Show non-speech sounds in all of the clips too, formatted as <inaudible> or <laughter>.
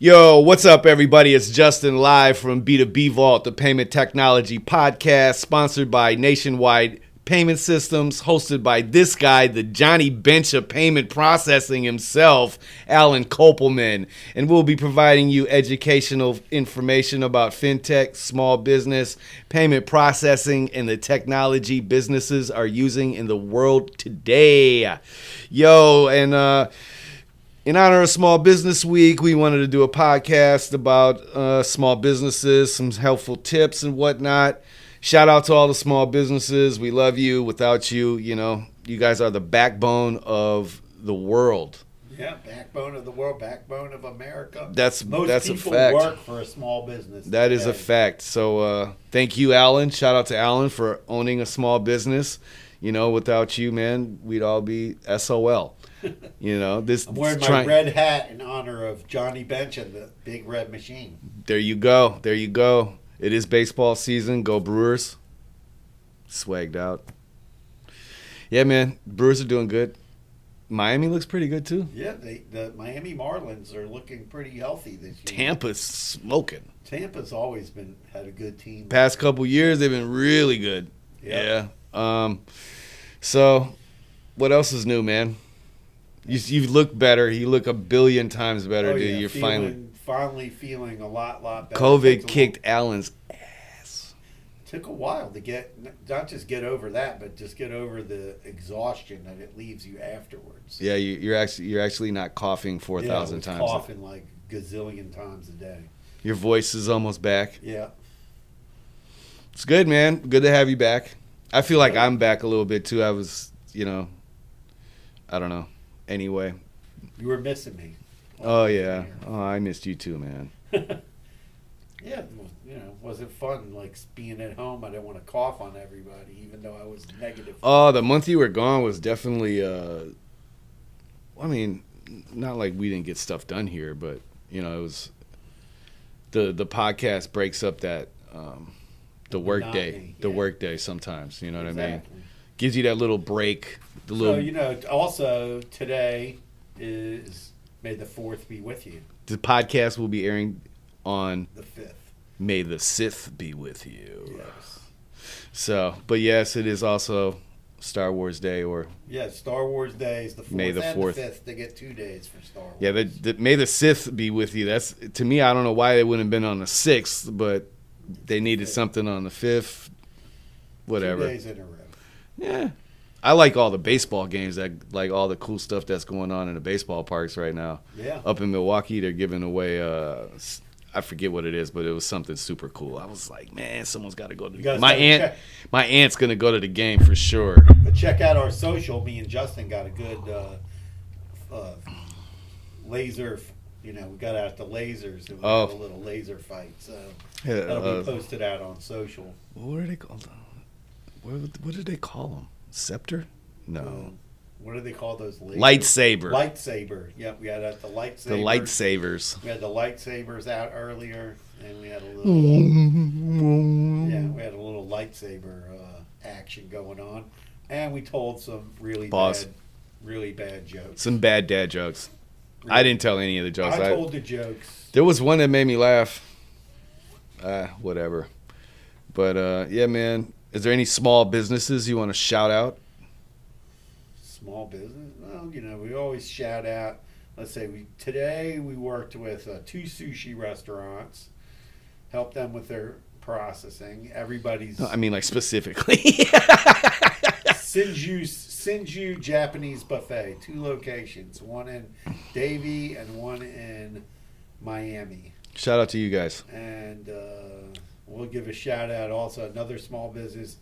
Yo, what's up, everybody? It's Justin live from B2B Vault, the payment technology podcast, sponsored by Nationwide Payment Systems, hosted by this guy, the Johnny Bench of payment processing himself, Alan Kopelman. And we'll be providing you educational information about fintech, small business, payment processing, and the technology businesses are using in the world today. Yo, and, uh, in honor of Small Business Week, we wanted to do a podcast about uh, small businesses, some helpful tips and whatnot. Shout out to all the small businesses. We love you. Without you, you know, you guys are the backbone of the world. Yeah, backbone of the world, backbone of America. That's Most that's a people fact. work for a small business. That is a fact. So uh, thank you, Alan. Shout out to Alan for owning a small business. You know, without you, man, we'd all be SOL. <laughs> You know, this I'm wearing my red hat in honor of Johnny Bench and the Big Red Machine. There you go. There you go. It is baseball season. Go Brewers. Swagged out. Yeah, man. Brewers are doing good. Miami looks pretty good too. Yeah, they, the Miami Marlins are looking pretty healthy this year. Tampa's smoking. Tampa's always been had a good team. Past couple years, they've been really good. Yep. Yeah. Um. So, what else is new, man? You you look better. You look a billion times better, Oh, dude. yeah, You're feeling, finally. finally feeling a lot, lot better. COVID kicked Alan's ass. took a while to get not just get over that, but just get over the exhaustion that it leaves you afterwards. Yeah, you, you're actually you're actually not coughing four thousand Yeah, I thousand was times. coughing like gazillion times a day. Your voice is almost back. Yeah, It's good, man. Good to have you back. I feel like I'm back a little bit too. I was, you know, I don't know. Anyway. you were missing me. Oh yeah. Oh, I missed you too, man. <laughs> Yeah, you know, was it fun? Like being at home, I didn't want to cough on everybody, even though I was negative. Oh, the month you were gone was definitely. uh I mean, not like we didn't get stuff done here, but you know, it was. The the podcast breaks up that um, the work day, the yeah. work day sometimes. You know what I mean? Gives you that little break. The little So you know, also today is May the Fourth be with you. the podcast will be airing on The fifth. May the Sith be with you. Yes. So, but yes, it is also Star Wars Day, or Yeah, Star Wars Day is the fourth May the and 4th. the fifth. They get two days for Star Wars. yeah, the, the, May the Sith be with you. That's to me. I don't know why they wouldn't have been on the sixth, but they needed something on the fifth. Two Whatever. days in a row. Yeah, I like all the baseball games. That like all the cool stuff that's going on in the baseball parks right now. Yeah. Up in Milwaukee, they're giving away. Uh, I forget what it is, but it was something super cool. I was like, man, someone's got to go to my aunt. check. My aunt's gonna go to the game for sure. But check out our social. Me and Justin got a good uh, uh, laser. You know, we got out the lasers and we Oh. had a little laser fight. So Yeah, that'll uh, be posted out on social. what are they called? What, what did they call them? Scepter? No. What do they call those lasers? Lightsaber. Lightsaber. Yep, we had at the lightsaber. the lightsabers. We had the lightsabers out earlier, and we had a little. Yeah, we had a little lightsaber uh, action going on, and we told some really Pause. bad, really bad jokes. Some bad dad jokes. I didn't tell any of the jokes. I I- told the jokes. there was one that made me laugh. Uh, whatever. But uh, yeah, man. Is there any small businesses you want to shout out? Small business. Well, you know, we always shout out. Let's say we today we worked with uh, two sushi restaurants, helped them with their processing. Everybody's No, I mean, like specifically. <laughs> Shinju Shinju Japanese buffet, two locations, one in Davie and one in Miami. shout out to you guys. And uh, we'll give a shout out also another small business,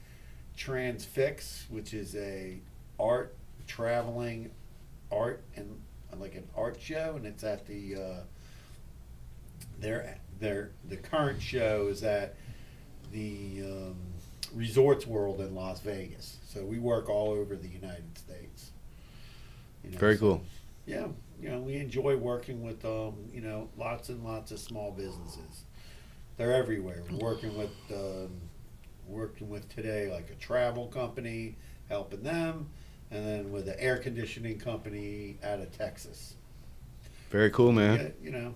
Transfix, which is a art traveling art and like an art show, and it's at the uh, their their the current show is at the um, Resorts World in Las Vegas. So we work all over the United States. You know, Very so- cool. yeah, you know, we enjoy working with um, you know, lots and lots of small businesses. They're everywhere. We're working with um, working with today like a travel company, helping them, and then with an air conditioning company out of Texas. Very cool, man. Yeah, you know,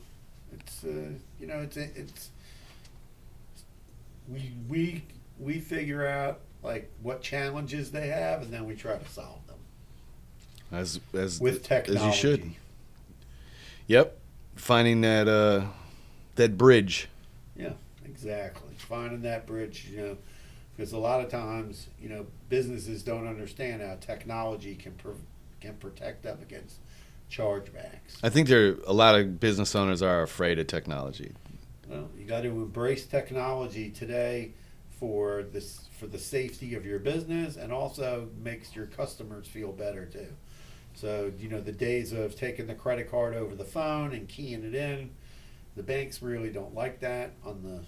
It's uh, you know it's it's we we we figure out like what challenges they have, and then we try to solve them As as with technology. as you should. Yep, finding that uh, that bridge. Yeah, exactly. Finding that bridge, you know, because a lot of times, you know, businesses don't understand how technology can pro- can protect them against chargebacks. I think there are a lot of business owners are afraid of technology. Well, you got to embrace technology today for this for the safety of your business and also makes your customers feel better too. So, you know, the days of taking the credit card over the phone and keying it in, the banks really don't like that on the,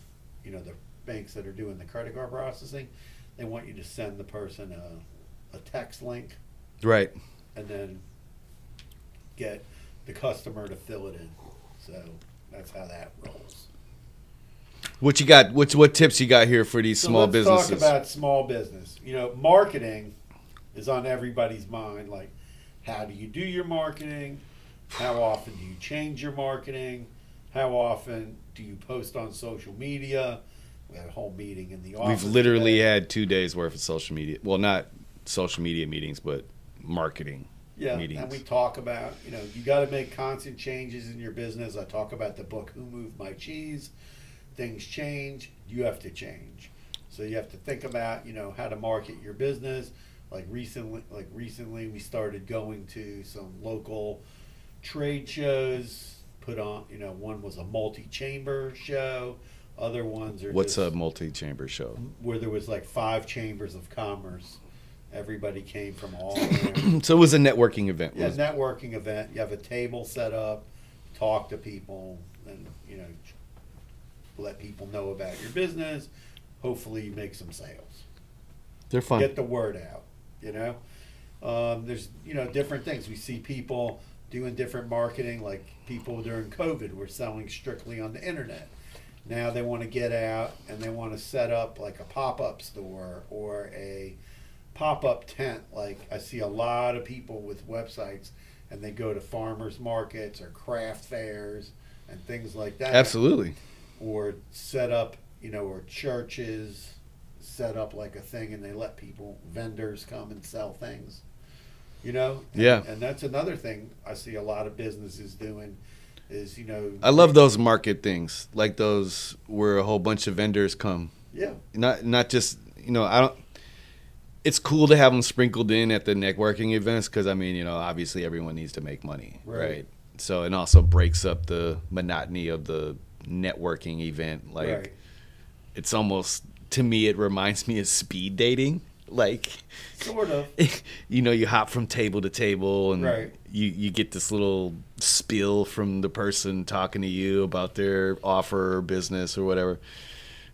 you know, the banks that are doing the credit card processing. They want you to send the person a, a text link Right. and then get the customer to fill it in. So that's how that rolls. What you got? What's what tips you got here for these So small let's businesses? talk about small business. You know, marketing is on everybody's mind. Like, how do you do your marketing? How often do you change your marketing? How often do you post on social media? We had a whole meeting in the office. We've literally today. had two days worth of social media. Well, not social media meetings, but marketing. yeah, meetings. and we talk about you know you got to make constant changes in your business. I talk about the book "Who Moved My Cheese." Things change, you have to change. So you have to think about you know how to market your business. Like recently, like recently, we started going to some local trade shows. Put on, you know, one was a multi-chamber show. Other ones are What's just a multi-chamber show? where there was like five chambers of commerce. Everybody came from all <clears throat> so it was a networking event. Yeah, networking event. You have a table set up, talk to people, and you know, let people know about your business. Hopefully, you make some sales. They're fun. Get the word out. You know, um, there's you know different things. We see people doing different marketing. Like people during COVID were selling strictly on the internet. Now they want to get out and they want to set up like a pop up store or a pop up tent. Like I see a lot of people with websites and they go to farmers markets or craft fairs and things like that. Absolutely. Or set up, you know, or churches set up like a thing and they let people, vendors come and sell things. You know? And- Yeah. And that's another thing I see a lot of businesses doing is, you know, I love those market things, like those where a whole bunch of vendors come. Yeah. Not not just you know I don't. It's cool to have them sprinkled in at the networking events because I mean you know obviously everyone needs to make money, Right. right? So it also breaks up the monotony of the networking event. Like right. it's almost to me it reminds me of speed dating. Like Sort of. <laughs> you know you hop from table to table and Right. you you get this little spill from the person talking to you about their offer or business or whatever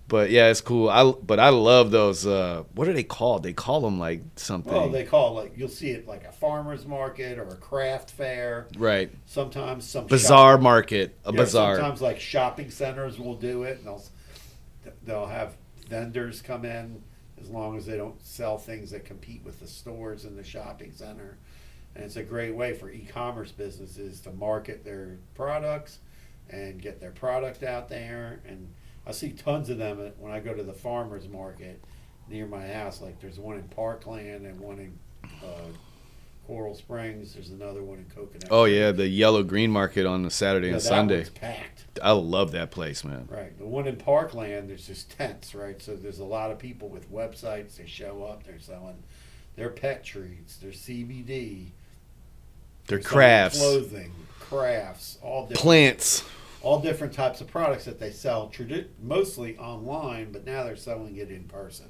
but yeah it's cool i but i love those uh what are they called they call them like something Well, they call it like you'll see it like a farmers market or a craft fair. right Sometimes some bazaar market a yeah, bazaar Sometimes like shopping centers will do it, and they'll they'll have vendors come in as long as they don't sell things that compete with the stores in the shopping center. And it's a great way for e-commerce businesses to market their products and get their product out there. And I see tons of them when I go to the farmers market near my house. Like there's one in Parkland and one in uh, Coral Springs. There's another one in Coconut. oh yeah the yellow green market on the saturday Yeah, and that sunday one's packed. i love that place man Right. The one in Parkland, there's just tents, right? So there's a lot of people with websites. They show up. They're selling their pet treats, their CBD, their crafts clothing, crafts, all different, plants all different types of products that they sell tradi- mostly online, but now they're selling it in person.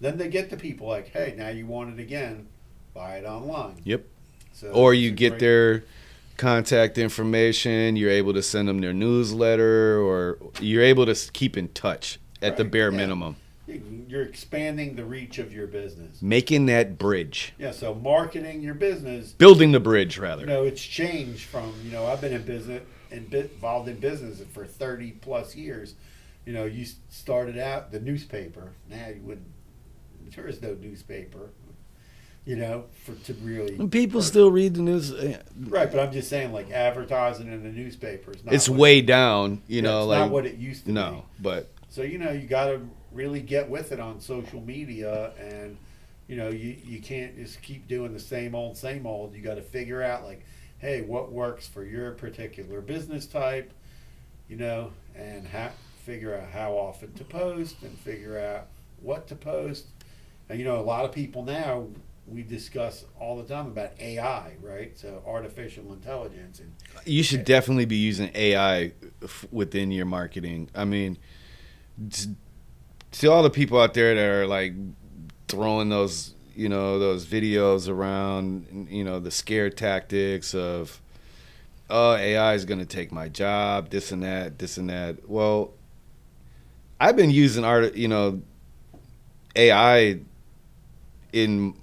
Then they get the people like, hey, now you want it again, buy it online. Yep. So or you get great- their contact information you're able to send them their newsletter or you're able to keep in touch at the bare yeah. minimum You're expanding the reach of your business. making that bridge Yeah. So marketing your business building the bridge rather You know, it's changed from you know I've been in business and involved in business for thirty plus years. You know, you started out the newspaper. Now you wouldn't. There is no newspaper. You know, for to really People still read the news. eh, right. But I'm just saying, like advertising in the newspapers, it's what- way down, you yeah, know, it's like not what it used to be. no, but So you know, you got to really get with it on social media, and you know, you you can't just keep doing the same old, same old. You got to figure out like, hey, what works for your particular business type, you know, and how figure out how often to post and figure out what to post. And you know, a lot of people now we discuss all the time about AI, right? So artificial intelligence and you should definitely be using AI f- within your marketing. I mean, t- to all the people out there that are like throwing those, you know, those videos around, you know, the scare tactics of, oh, AI is going to take my job, this and that, this and that. Well, I've been using art, you know, AI in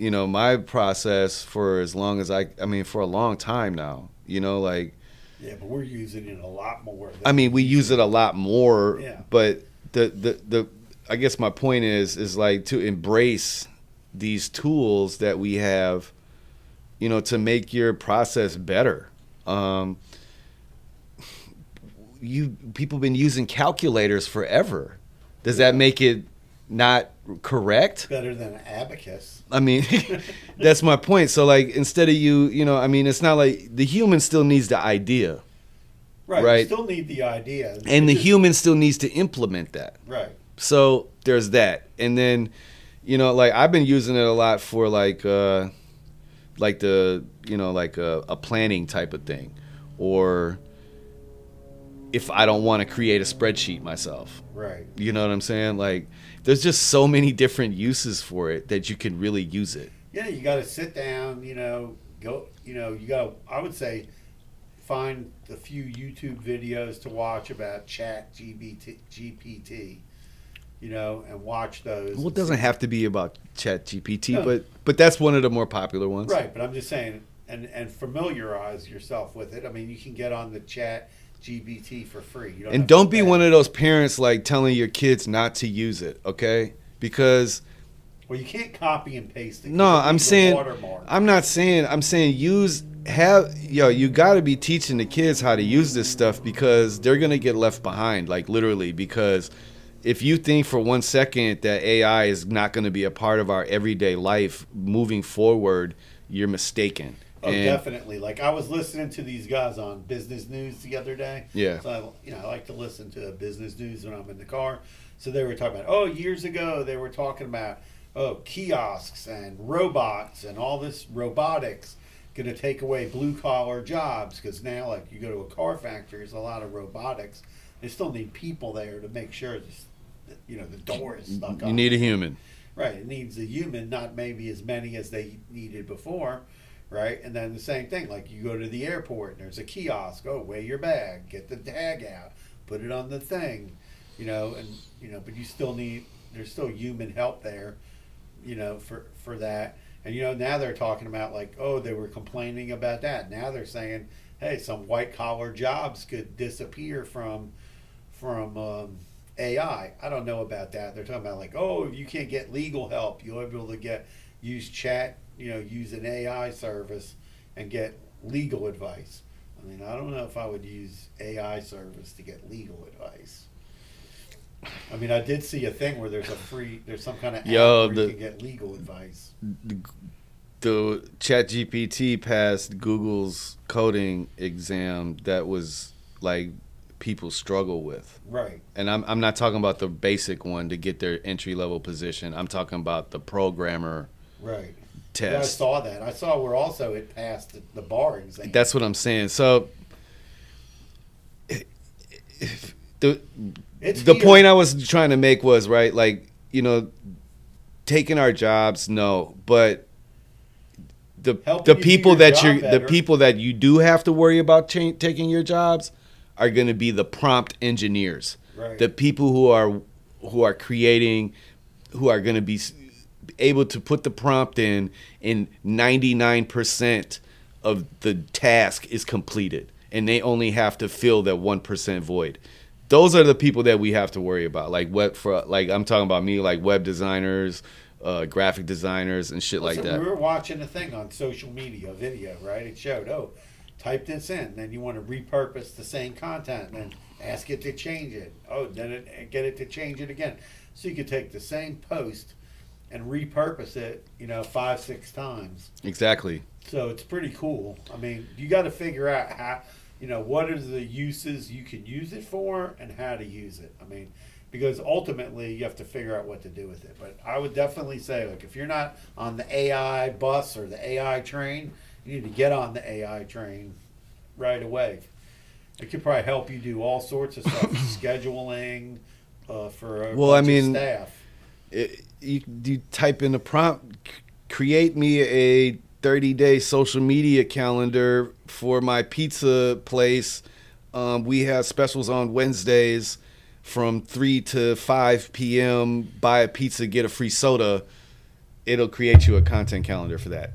you know my process for as long as I I mean for a long time now. You know, like yeah, but we're using it a lot more. I mean we use it a lot more, Yeah. but the the the I guess my point is is like to embrace these tools that we have, you know, to make your process better. Um, you people been using calculators forever. Does that make it not correct? better than an abacus. I mean, <laughs> <laughs> that's my point. So like instead of you, you know, I mean, it's not like the human still needs the idea, Right. Right. You still need the idea. and the human still needs to implement that. Right. So there's that, and then, you know, like I've been using it a lot for like, uh, like the, you know, like a, a planning type of thing, or if I don't want to create a spreadsheet myself. Right. You know what I'm saying? Like, there's just so many different uses for it that you can really use it. Yeah, you got to sit down. You know, go. You know, you got. to I would say, find a few YouTube videos to watch about Chat GBT, GPT. You know, and watch those. Well, it doesn't have to be about Chat GPT, No. but but that's one of the more popular ones. Right, but I'm just saying, and and familiarize yourself with it. I mean, you can get on the Chat GBT for free. You And don't be one of those parents like telling your kids not to use it, okay? Because Well, you can't copy and paste it. no, I'm saying watermark. I'm not saying I'm saying use have yo, you got to be teaching the kids how to use this stuff because they're going to get left behind like literally because if you think for one second that AI is not going to be a part of our everyday life moving forward, you're mistaken. Oh, And- definitely. Like I was listening to these guys on business news the other day. Yeah. So I, you know, I like to listen to business news when I'm in the car. So they were talking about, oh, years ago they were talking about, oh, kiosks and robots and all this robotics going to take away blue collar jobs because now, like, you go to a car factory, there's a lot of robotics. They still need people there to make sure, this, you know, the door is stuck You on. need a human. Right. It needs a human, not maybe as many as they needed before. Right. And then the same thing, like you go to the airport and there's a kiosk. Oh, weigh your bag, get the tag out, put it on the thing, you know, and, you know, but you still need, there's still human help there, you know, for, for that. And, you know, now they're talking about like, oh, they were complaining about that. Now they're saying, hey, some white collar jobs could disappear from, from, um, AI. I don't know about that. They're talking about like, oh, if you can't get legal help, you'll be able to get use chat, you know, use an AI service and get legal advice. I mean, I don't know if I would use AI service to get legal advice. I mean, I did see a thing where there's a free, there's some kind of app Yo, where the- you can get legal advice. the chat gpt passed google's coding exam that was like people struggle with Right. and I'm, I'm not talking about the basic one to get their entry level position i'm talking about the programmer Right. Yeah, I saw that. I saw where also it passed the, bar exam. that's what i'm saying so the it's the here. point I was trying to make was right, like you know, taking our jobs, no, but the Helping the people that you the people that you do have to worry about cha- taking your jobs are going to be the prompt engineers, Right. the people who are who are creating, who are going to be able to put the prompt in, and ninety nine percent of the task is completed, and they only have to fill that one percent void those are the people that we have to worry about like web for like i'm talking about me like web designers uh, graphic designers and shit like that. We were watching a thing on social media, a video, right? It showed, oh, type this in, then you want to repurpose the same content, and then ask it to change it. Oh, then it, get it to change it again. So you could take the same post and repurpose it, you know, five, six times. Exactly. So it's pretty cool. I mean, you got to figure out how, you know, what are the uses you can use it for and how to use it. I mean, because ultimately you have to figure out what to do with it. But I would definitely say, like, if you're not on the AI bus or the AI train, you need to get on the AI train right away. It could probably help you do all sorts of stuff, <coughs> scheduling uh, for a Well, I mean, staff. It, you, you type in the prompt, create me a 30 day social media calendar for my pizza place. Um, we have specials on Wednesdays from 3 to 5 p.m. Buy a pizza, get a free soda. It'll create you a content calendar for that.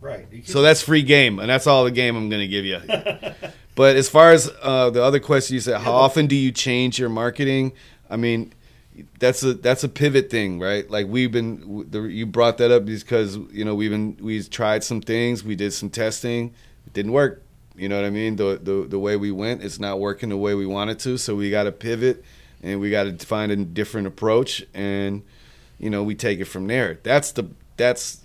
Right. So that's free game, and that's all the game I'm going to give you. <laughs> but as far as uh, the other question you said, how often do you change your marketing? I mean, that's a that's a pivot thing, right? Like we've been, you brought that up because you know we've been we've tried some things, we did some testing, it didn't work. You know what I mean? The the the way we went, it's not working the way we wanted to, so we got to pivot, and we got to find a different approach, and you know we take it from there. That's the that's.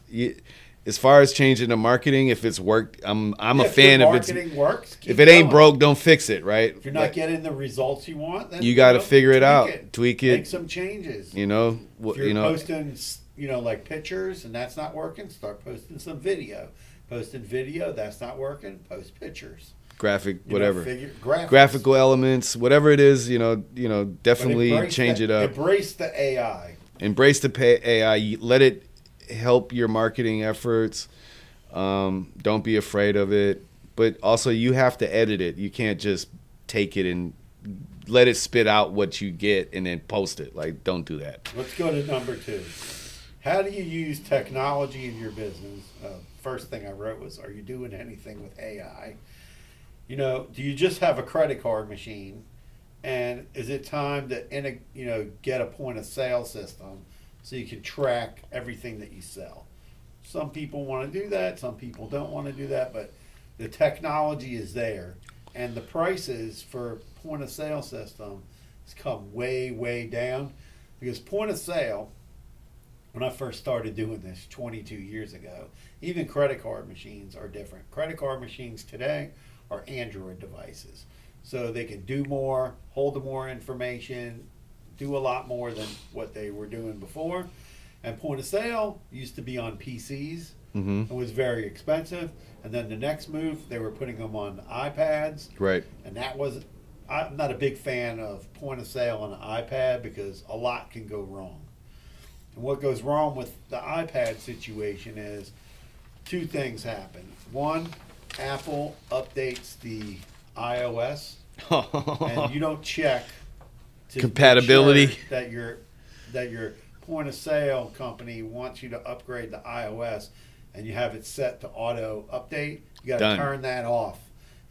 As far as changing the marketing, if it's worked, I'm I'm a fan. If it's marketing works, if it ain't going. broke, don't fix it. Right? If you're not getting the results you want, then You gotta figure it tweak out. Tweak it. Make some changes. you know, if you're you know. posting, you know, like pictures, and that's not working, start posting some video. Posting video, that's not working. Post pictures. graphic, You know, whatever, figure, graphical elements, whatever it is. You know, you know, definitely change the- it up. Embrace the AI. Embrace the pay AI. Let it help your marketing efforts. Um, don't be afraid of it. But also, you have to edit it. You can't just take it and let it spit out what you get and then post it. Like, don't do that. Let's go to number two. How do you use technology in your business? Uh, first thing I wrote was, are you doing anything with AI? You know, do you just have a credit card machine? And is it time to, you know, get a point of sale system so you can track everything that you sell? Some people want to do that. Some people don't want to do that. But the technology is there, and the prices for point of sale system has come way, way down because point of sale when I first started doing this 22 years ago, even credit card machines are different. Credit card machines today are Android devices. So they can do more, hold more information, do a lot more than what they were doing before. And point of sale used to be on PCs. hmm It was very expensive. And then the next move, they were putting them on iPads Right. and that was I'm not a big fan of point of sale on an iPad because a lot can go wrong. And what goes wrong with the iPad situation is two things happen. One, Apple updates the iOS <laughs> and you don't check Compatibility. sure that your that your point of sale company wants you to upgrade to iOS and you have it set to auto update. You got to turn that off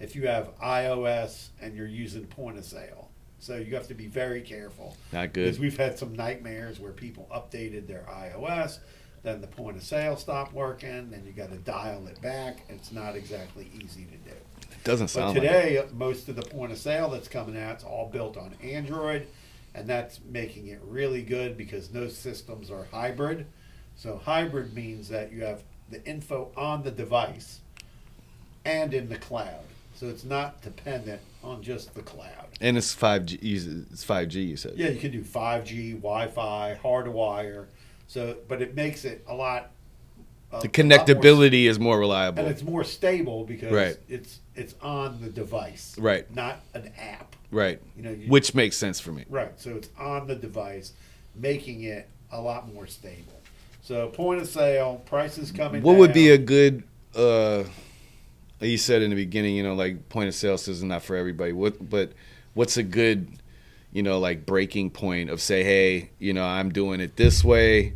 if you have iOS and you're using point of sale. So you have to be very careful Not good. because we've had some nightmares where people updated their iOS, then the point of sale stopped working, then you got to dial it back. It's not exactly easy to do. Doesn't But sound like it. today, most of the point of sale that's coming out is all built on Android, and that's making it really good because those systems are hybrid. So hybrid means that you have the info on the device and in the cloud. So it's not dependent on just the cloud. And it's five G. It's five G. You said. Yeah, you can do 5G, Wi-Fi, hardwire. So, but it makes it a lot. The lot more connectability is more reliable. and it's more stable because Right. it's it's on the device, Right. Not an app. right. You know, you, Which makes sense for me. right. So it's on the device, making it a lot more stable. So point of sale, prices coming. What would be a good? uh You said in the beginning, you know, like point of sale system not for everybody. What, but what's a good, you know, like breaking point of say, hey, you know, I'm doing it this way.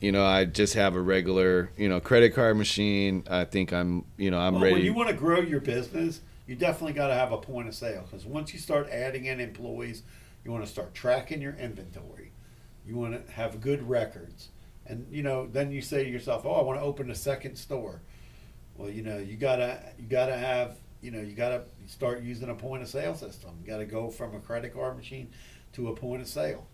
You know, I just have a regular, you know, credit card machine. I think I'm, you know, I'm Well, When you want to grow your business, you definitely got to have a point of sale because once you start adding in employees, you want to start tracking your inventory. You want to have good records. And you know, then you say to yourself, "Oh, I want to open a second store." Well, you know, you gotta you gotta have you know you gotta start using a point of sale system. You gotta go from a credit card machine to a point of sale.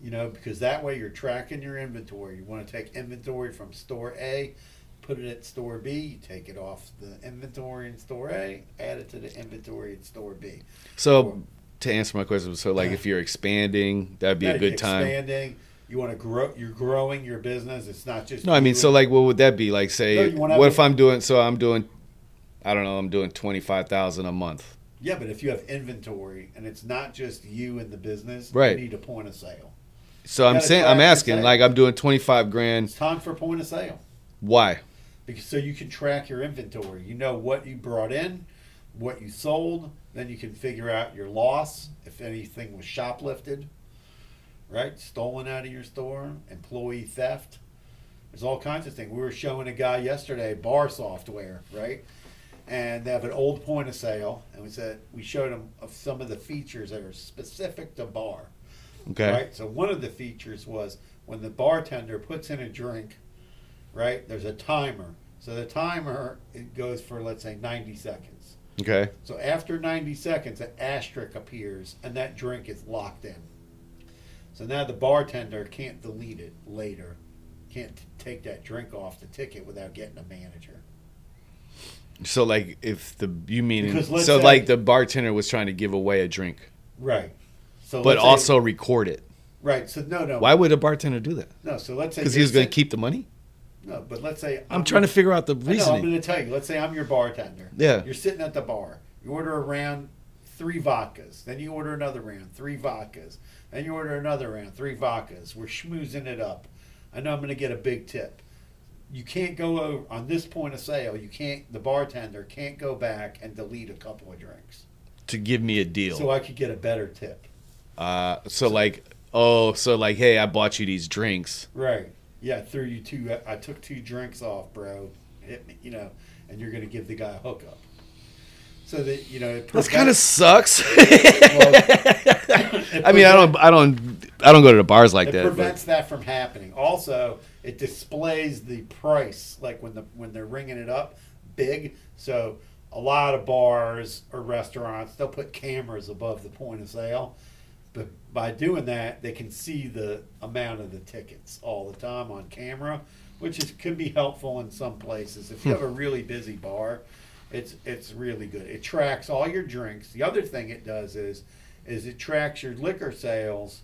You know, because that way you're tracking your inventory. You want to take inventory from store A, put it at store B. You take it off the inventory in store A, add it to the inventory in store B. So to answer my question, so like if you're expanding, that'd be Yeah, a good time. Expanding. You want to grow. You're growing your business. It's not just. No, I mean, so like, what would that be? Like, say, wanna what if I'm doing? So I'm doing, I don't know, I'm doing twenty five thousand a month. Yeah, but if you have inventory and it's not just you and the business, Right. you need a point of sale. So I'm saying, I'm asking, like, I'm doing twenty five grand. It's time for point of sale Why? because so you can track your inventory. You know what you brought in, what you sold. Then you can figure out your loss if anything was shoplifted, right? Stolen out of your store, employee theft. There's all kinds of things. We were showing a guy yesterday bar software, right? And they have an old point of sale, and we said we showed him some of the features that are specific to bar. Okay. Right. So one of the features was when the bartender puts in a drink, right? There's a timer. So the timer it goes for let's say 90 seconds. Okay. So after 90 seconds, an asterisk appears, and that drink is locked in. So now the bartender can't delete it later. Can't t- take that drink off the ticket without getting a manager. So like, if the you mean so say- like the bartender was trying to give away a drink, Right. So but say- also record it. right. So no, no. Why would a bartender do that? No. So let's say Because he was going to keep the money. No, but let's say I'm trying to figure out the know, I'm going to tell you. Let's say I'm your bartender. Yeah. You're sitting at the bar. You order a round, three vodkas. Then you order another round, three vodkas. Then you order another round, three vodkas. We're schmoozing it up. I know I'm going to get a big tip. You can't go over on this point of sale. You can't. The bartender can't go back and delete a couple of drinks, to give me a deal. so I could get a better tip. Uh, so like, oh, so like, hey, I bought you these drinks. Right. Yeah. I threw you two. I took two drinks off, bro. Hit me. You know, and you're going to give the guy a hookup. So that you know, it This kind of sucks. <laughs> <laughs> it I mean, I don't, I don't, I don't go to the bars like it that. It prevents But that from happening. Also, it displays the price, like when the when they're ringing it up, big. So a lot of bars or restaurants they'll put cameras above the point of sale, but by doing that, they can see the amount of the tickets all the time on camera, which is can be helpful in some places. If you have a really busy bar, it's it's really good. It tracks all your drinks. The other thing it does is is it tracks your liquor sales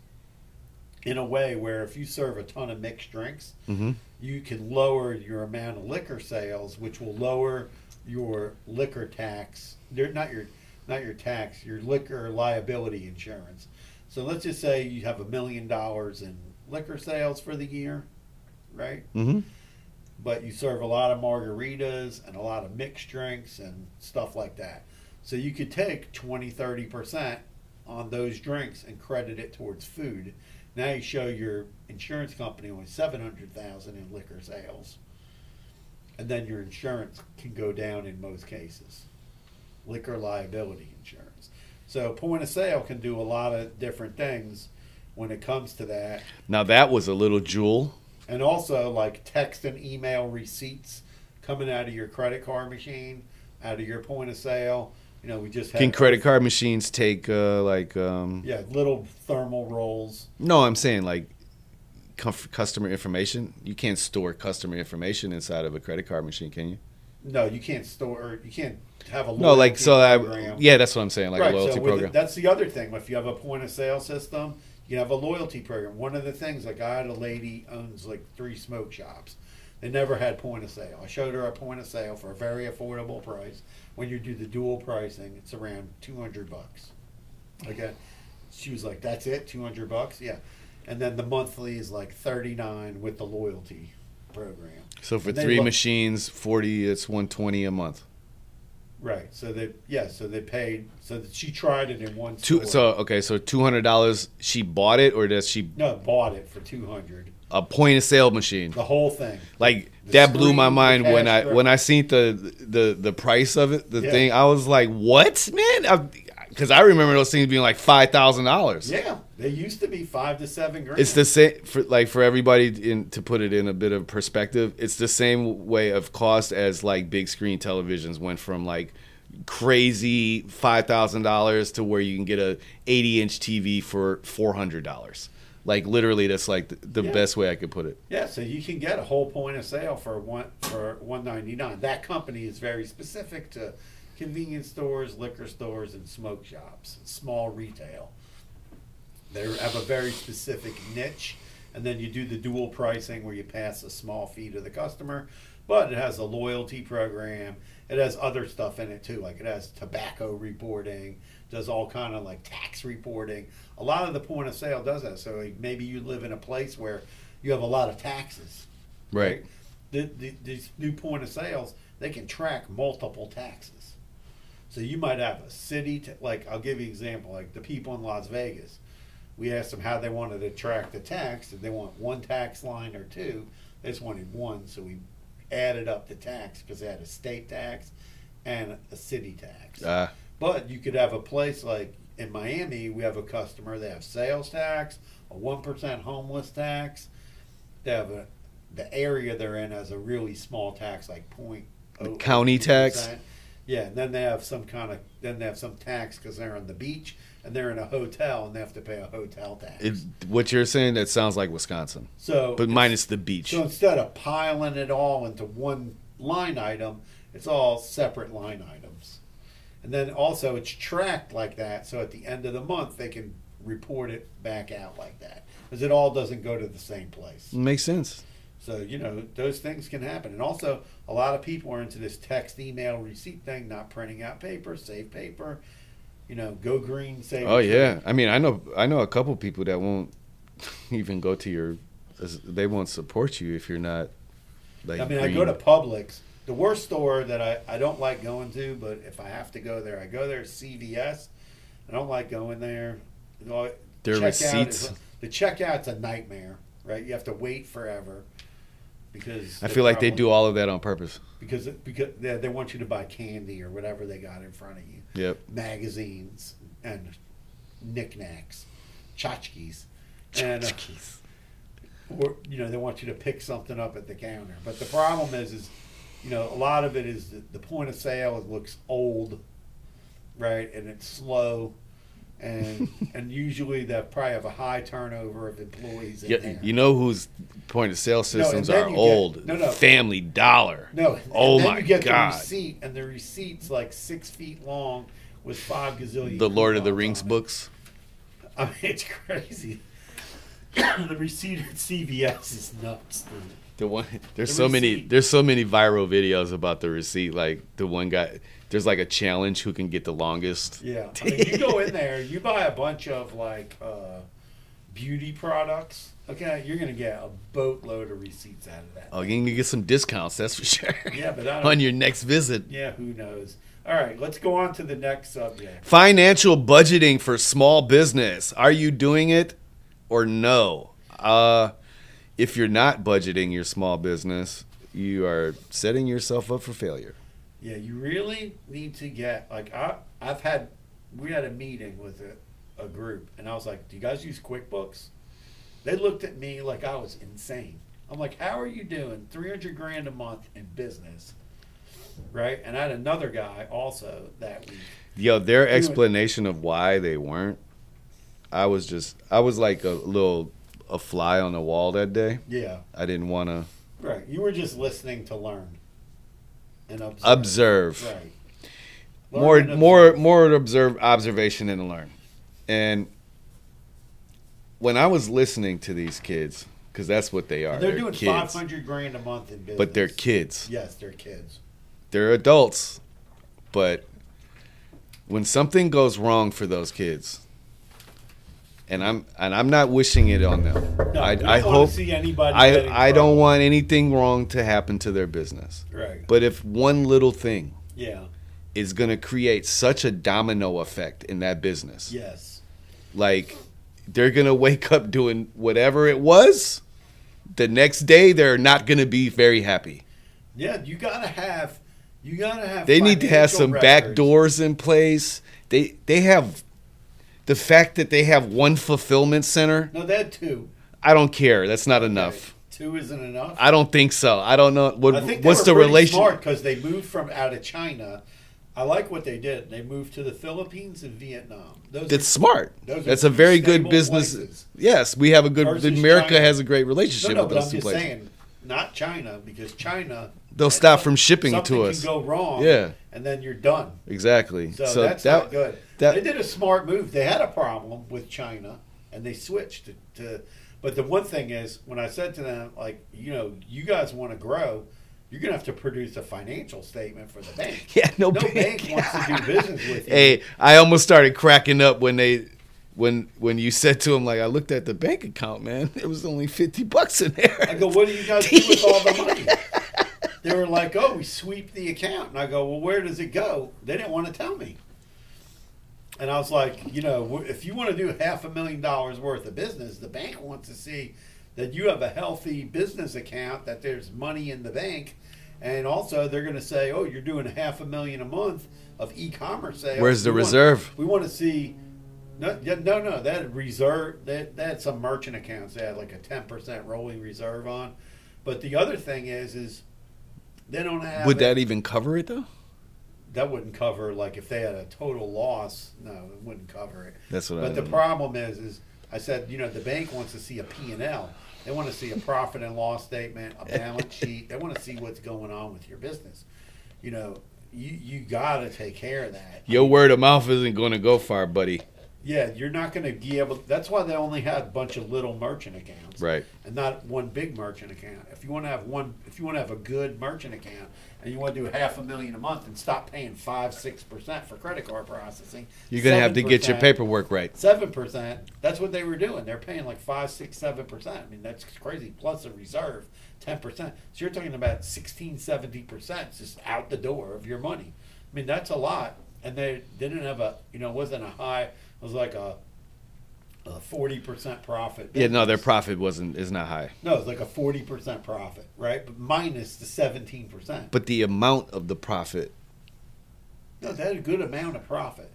in a way where if you serve a ton of mixed drinks, Mhm. you can lower your amount of liquor sales, which will lower your liquor tax. Not your not your tax, your liquor liability insurance. So let's just say you have a million dollars in liquor sales for the year, right? Mhm. but you serve a lot of margaritas and a lot of mixed drinks and stuff like that. So you could take 20, 30% on those drinks and credit it towards food. Now you show your insurance company only 700,000 in liquor sales. And then your insurance can go down in most cases. Liquor liability insurance. So point of sale can do a lot of different things when it comes to that now that was a little jewel. and also like text and email receipts coming out of your credit card machine, out of your point of sale. You know, we just Can credit card machines take uh, like? Um, yeah little thermal rolls. No, I'm saying like customer information. You can't store customer information inside of a credit card machine, can you? No, you can't store. or You can't have a No, like loyalty so. I, program. yeah, that's what I'm saying. Like right. a loyalty so program. it- that's the other thing. If you have a point of sale system, you have a loyalty program. One of the things, like I had a lady owns like three smoke shops. They never had point of sale. I showed her a point of sale for a very affordable price. When you do the dual pricing, it's around two hundred bucks. Okay, she was like, "That's it, two hundred bucks." Yeah, and then the monthly is like thirty nine with the loyalty program. so for three look- machines, forty, it's one twenty a month. Right. So they yeah. So they paid. So that she tried it in one Two. store. So okay, so two hundred dollars. She bought it, or does she no, bought it for two hundred. a point of sale machine? The whole thing. Like The that blew my mind when I when I seen the the the price of it, the Yeah. thing. I was like, what, man? Because I, remember those things being like five thousand dollars. Yeah, They used to be five to seven grand. It's the same for like for everybody in to put it in a bit of perspective. It's the same way of cost as like big screen televisions went from like crazy five thousand dollars to where you can get a eighty inch TV for four hundred dollars. Like literally, that's like the, the Yeah. best way I could put it. Yeah, so you can get a whole point of sale for one for one ninety nine. That company is very specific to convenience stores, liquor stores, and smoke shops, small retail. They have a very specific niche, and then you do the dual pricing where you pass a small fee to the customer, but it has a loyalty program. It has other stuff in it too, like it has tobacco reporting, does all kind of like tax reporting. A lot of the point of sale does that. So like maybe you live in a place where you have a lot of taxes. Right. The, the, these new point of sales, they can track multiple taxes. So you might have a city, t- like I'll give you an example, like the people in Las Vegas. We asked them how they wanted to track the tax. Did they want one tax line or two? They just wanted one, so we added up the tax because they had a state tax and a city tax. Uh, But you could have a place like in Miami, we have a customer, they have sales tax, a 1% homeless tax. They have a, the area they're in has a really small tax, like point oh- County tax? Yeah, and then they have some kind of, then they have some tax because they're on the beach and they're in a hotel and they have to pay a hotel tax. it, what you're saying that sounds like Wisconsin, so, but minus the beach. so instead of piling it all into one line item, it's all separate line items. And then also it's tracked like that, so at the end of the month they can report it back out like that. Because it all doesn't go to the same place. Makes sense. So, you know, those things can happen. And also, a lot of people are into this text, email, receipt thing, not printing out paper, save paper. You know, go green, save. Oh yeah, I mean, I know, I know a couple people that won't <laughs> even go to your, they won't support you if you're not. Like, I mean, I go to Publix. The worst store that I, I don't like going to, but if I have to go there, I go there. CVS. I don't like going there. Their checkout is- receipts. the checkout's a nightmare, right? You have to wait forever because I feel like they do all of that on purpose. because because they, they want you to buy candy or whatever they got in front of you, Yep. magazines and knickknacks, tchotchkes, and uh, or you know they want you to pick something up at the counter. But the problem is, is you know a lot of it is the, the point of sale. It looks old, right, and it's slow, and <laughs> and usually they probably have a high turnover of employees Yeah, there. you know whose point of sale systems then are you get- old? no, no. Family Dollar. No. and Oh then my you get God. The receipt, and the receipt's like six feet long with five gazillion. The Lord of the Rings books. <laughs> I mean, it's crazy. <coughs> the receipt at CVS is nuts. dude. The one <laughs> there's The so many there's so many viral videos about the receipt. Like the one guy, there's like a challenge who can get the longest. Yeah, I <laughs> mean, you go in there, you buy a bunch of like uh, beauty products. Okay, you're gonna get a boatload of receipts out of that. Oh, you can get some discounts, that's for sure. <laughs> Yeah, but I don't- on your next visit. Yeah, who knows? All right, let's go on to the next subject. Financial budgeting for small business. Are you doing it or no? Uh, if you're not budgeting your small business, you are setting yourself up for failure. Yeah, you really need to get like I I've had we had a meeting with a, a group and I was like, Do you guys use QuickBooks? They looked at me like I was insane. I'm like, How are you doing three hundred grand a month in business? Right? And I had another guy also that week. Yo, their explanation of why they weren't, I was just, I was like a little, a fly on the wall that day. Yeah. I didn't want to Right. You were just listening to learn and observe. observe. Right. more Learn and more observe. more observe observation and learn and when i was listening to these kids because that's what they are And they're, doing five hundred grand a month in business. but they're kids Yes, they're kids. they're adults but when something goes wrong for those kids and i'm and i'm not wishing it on them No, i, don't I hope see anybody. i i don't want anything wrong to happen to their business Right. but if one little thing Yeah. is going to create such a domino effect in that business Yes. like they're gonna wake up doing whatever it was the next day they're not gonna be very happy Yeah, you gotta have. You gotta have. they need to have some records. back doors in place they they have the fact that they have one fulfillment center, No, they had two. I don't care. That's not enough. Two isn't enough. I don't think so. I don't know what I think what's the pretty relation. Smart because they moved from out of China. I like what they did. They moved to the Philippines and Vietnam. Those That's are- smart. those are That's a very good business. places. Yes, we have a good. Versus America China. has a great No, relationship no, with but those I'm two just places. saying, not China, because China They'll stop from shipping it to us. something. Can go wrong. Yeah. and then you're done. Exactly. So, So, that's that not good. that- they did a smart move. They had a problem with China, and they switched to, to. But the one thing is, when I said to them, like, you know, you guys want to grow, you're gonna have to produce a financial statement for the bank. <laughs> Yeah, no, No bank. bank wants to do business with you. <laughs> Hey, I almost started cracking up when they when when you said to him like I looked at the bank account, man. <laughs> There was only fifty bucks in there. I go, what do you guys do with all the money? They were like, oh, we sweep the account. And I go, well, where does it go? They didn't want to tell me. And I was like, you know, if you want to do half a million dollars worth of business, the bank wants to see that you have a healthy business account, that there's money in the bank. And also, they're going to say, oh, you're doing half a million a month of e commerce sales. Where's the We want- reserve? we want to see. No, no, no. That reserve. That had some merchant accounts. They had like a ten percent rolling reserve on. But the other thing is, is they don't have. Would it- that even cover it though? that wouldn't cover like if they had a total loss. No, it wouldn't cover it. That's what I. But the don't- problem is, is I said, you know, the bank wants to see a P and L. They want to see a profit and loss statement, a balance <laughs> sheet. They want to see what's going on with your business. You know, you you got to take care of that. Your word of mouth isn't going to go far, buddy. Yeah, you're not going to be able. That's why they only had a bunch of little merchant accounts, Right. And not one big merchant account. If you want to have one, if you want to have a good merchant account, and you want to do half a million a month and stop paying five, six percent for credit card processing, You're going to have to get your paperwork right. Seven percent. That's what they were doing. They're paying like five, six, seven percent. I mean, that's crazy. Plus a reserve, ten percent. So you're talking about 16, 70 percent just out the door of your money. I mean, that's a lot. And they didn't have a, you know, wasn't a high. It was like a, a forty percent profit. Yeah, no, their profit wasn't is not high, No, it's like a forty percent profit, right? But minus the seventeen percent. but the amount of the profit. No, that's a good amount of profit.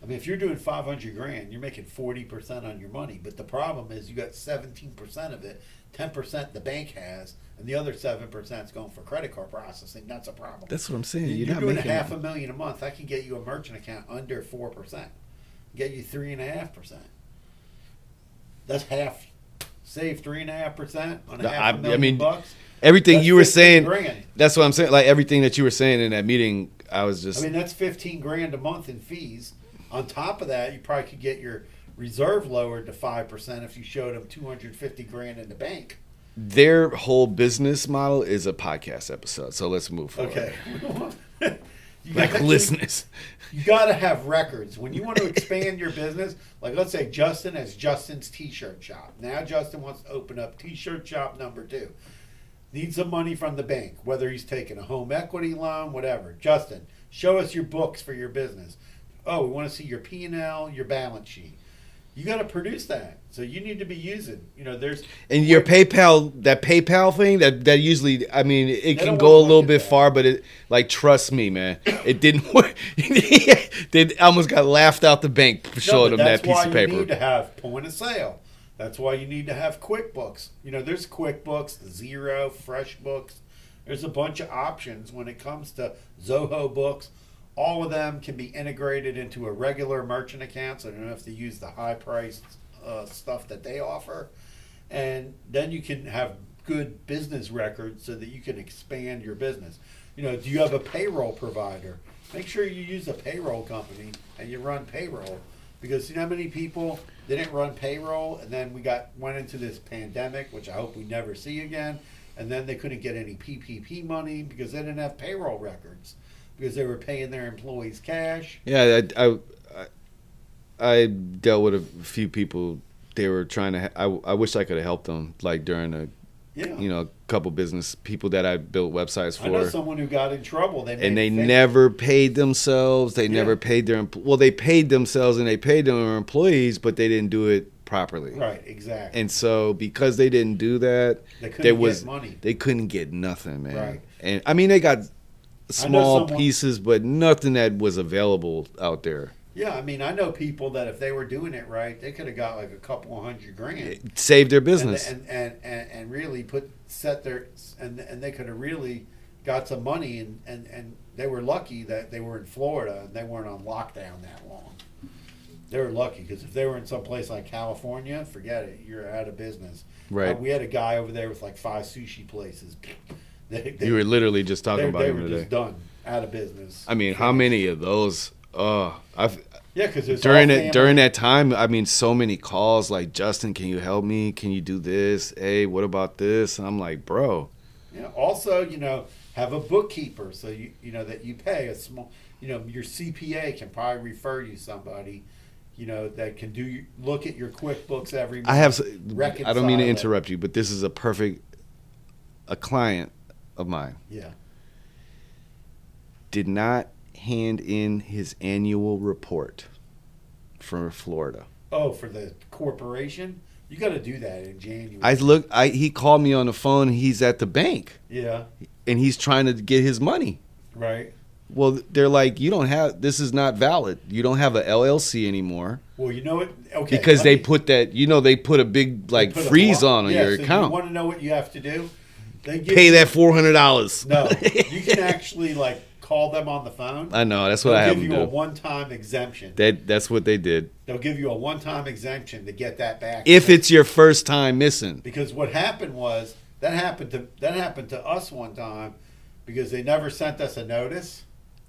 I mean, if you're doing five hundred grand, you're making forty percent on your money. But the problem is, you got seventeen percent of it, ten percent the bank has, and the other seven percent is going for credit card processing. That's a problem. That's what I'm saying. you're, You're, not doing a half a million a month. I can get you a merchant account under four percent. Get you three and a half percent. That's half. Save three and a half percent on a half I- a I million mean, bucks. everything That's you were saying. grand. That's what I'm saying. Like everything that you were saying in that meeting, I was just I mean, that's fifteen grand a month in fees. On top of that, you probably could get your reserve lowered to five percent if you showed them two hundred fifty grand in the bank. their whole business model is a podcast episode. So let's move forward. Okay. <laughs> <laughs> you Like gotta- listeners. <laughs> You got to have records when you want to expand your business. Like, let's say Justin has Justin's T-shirt shop. Now Justin wants to open up T-shirt shop number two. Needs some money from the bank, whether he's taking a home equity loan, whatever. Justin, show us your books for your business. Oh, we want to see your P and L, your balance sheet. You got to produce that. So you need to be using. You know, there's And your PayPal, that PayPal thing, that that usually, I mean, it can go a little bit that. far, but it, like, trust me, man, it didn't <laughs> work. <laughs> they almost got laughed out the bank for No, showing them that that's piece why of You paper. need to have point of sale. That's why you need to have QuickBooks. You know, there's QuickBooks, Xero, FreshBooks. There's a bunch of options when it comes to Zoho books. All of them can be integrated into a regular merchant account, so you don't have to use the high priced uh, stuff that they offer. And then you can have good business records so that you can expand your business. You know, do you have a payroll provider? Make sure you use a payroll company and you run payroll because you know how many people didn't run payroll and then we got went into this pandemic, which I hope we never see again, and then they couldn't get any PPP money because they didn't have payroll records because they were paying their employees cash. Yeah, I, I, I, I dealt with a few people. They were trying to. I, I wish I could have helped them, like during a, Yeah, you know, a couple business people that I built websites for. I know someone who got in trouble. They and they never paid themselves. They never paid their well. They paid themselves and they paid their employees, but they didn't do it properly. right exactly. And so because they didn't do that, they couldn't there get was money. they couldn't get nothing, man. Right. And I mean they got small someone- pieces, but nothing that was available out there. Yeah, I mean, I know people that if they were doing it right, they could have got like a couple hundred grand. Save their business. and and, and, and really put set their and and they could have really got some money and, and and they were lucky that they were in Florida and they weren't on lockdown that long. They were lucky because if they were in some place like California, forget it, you're out of business. Right. Uh, we had a guy over there with like five sushi places. They, they, you were literally just talking about they him were today. just done, out of business. I mean, how many of those? Oh, I've Yeah, because during it during that time. I mean, so many calls like Justin, can you help me? Can you do this? Hey, what about this? And I'm like, bro, Yeah. Also, you know, have a bookkeeper so you you know that you pay a small. You know, your CPA can probably refer you somebody. You know that can do look at your QuickBooks every. Month, I have. I don't mean to it. interrupt you, but this is a perfect. A client of mine Yeah. did not hand in his annual report for Florida. Oh, for the corporation, you got to do that in January. I look. I he called me on the phone. He's at the bank yeah. and he's trying to get his money. Right. Well, they're like, you don't have. This is not valid. You don't have a LLC anymore Well, you know what? Okay. because they me- put that. You know, they put a big like freeze on yeah, your so account. You want to know what you have to do? They give Pay you- that four hundred dollars. No, <laughs> you can actually like call them on the phone. I know. That's what They'll I have give them you a one-time exemption. That that's what they did. They'll give you a one-time exemption to get that back. If it's your first time missing, because what happened was that happened to that happened to us one time because they never sent us a notice,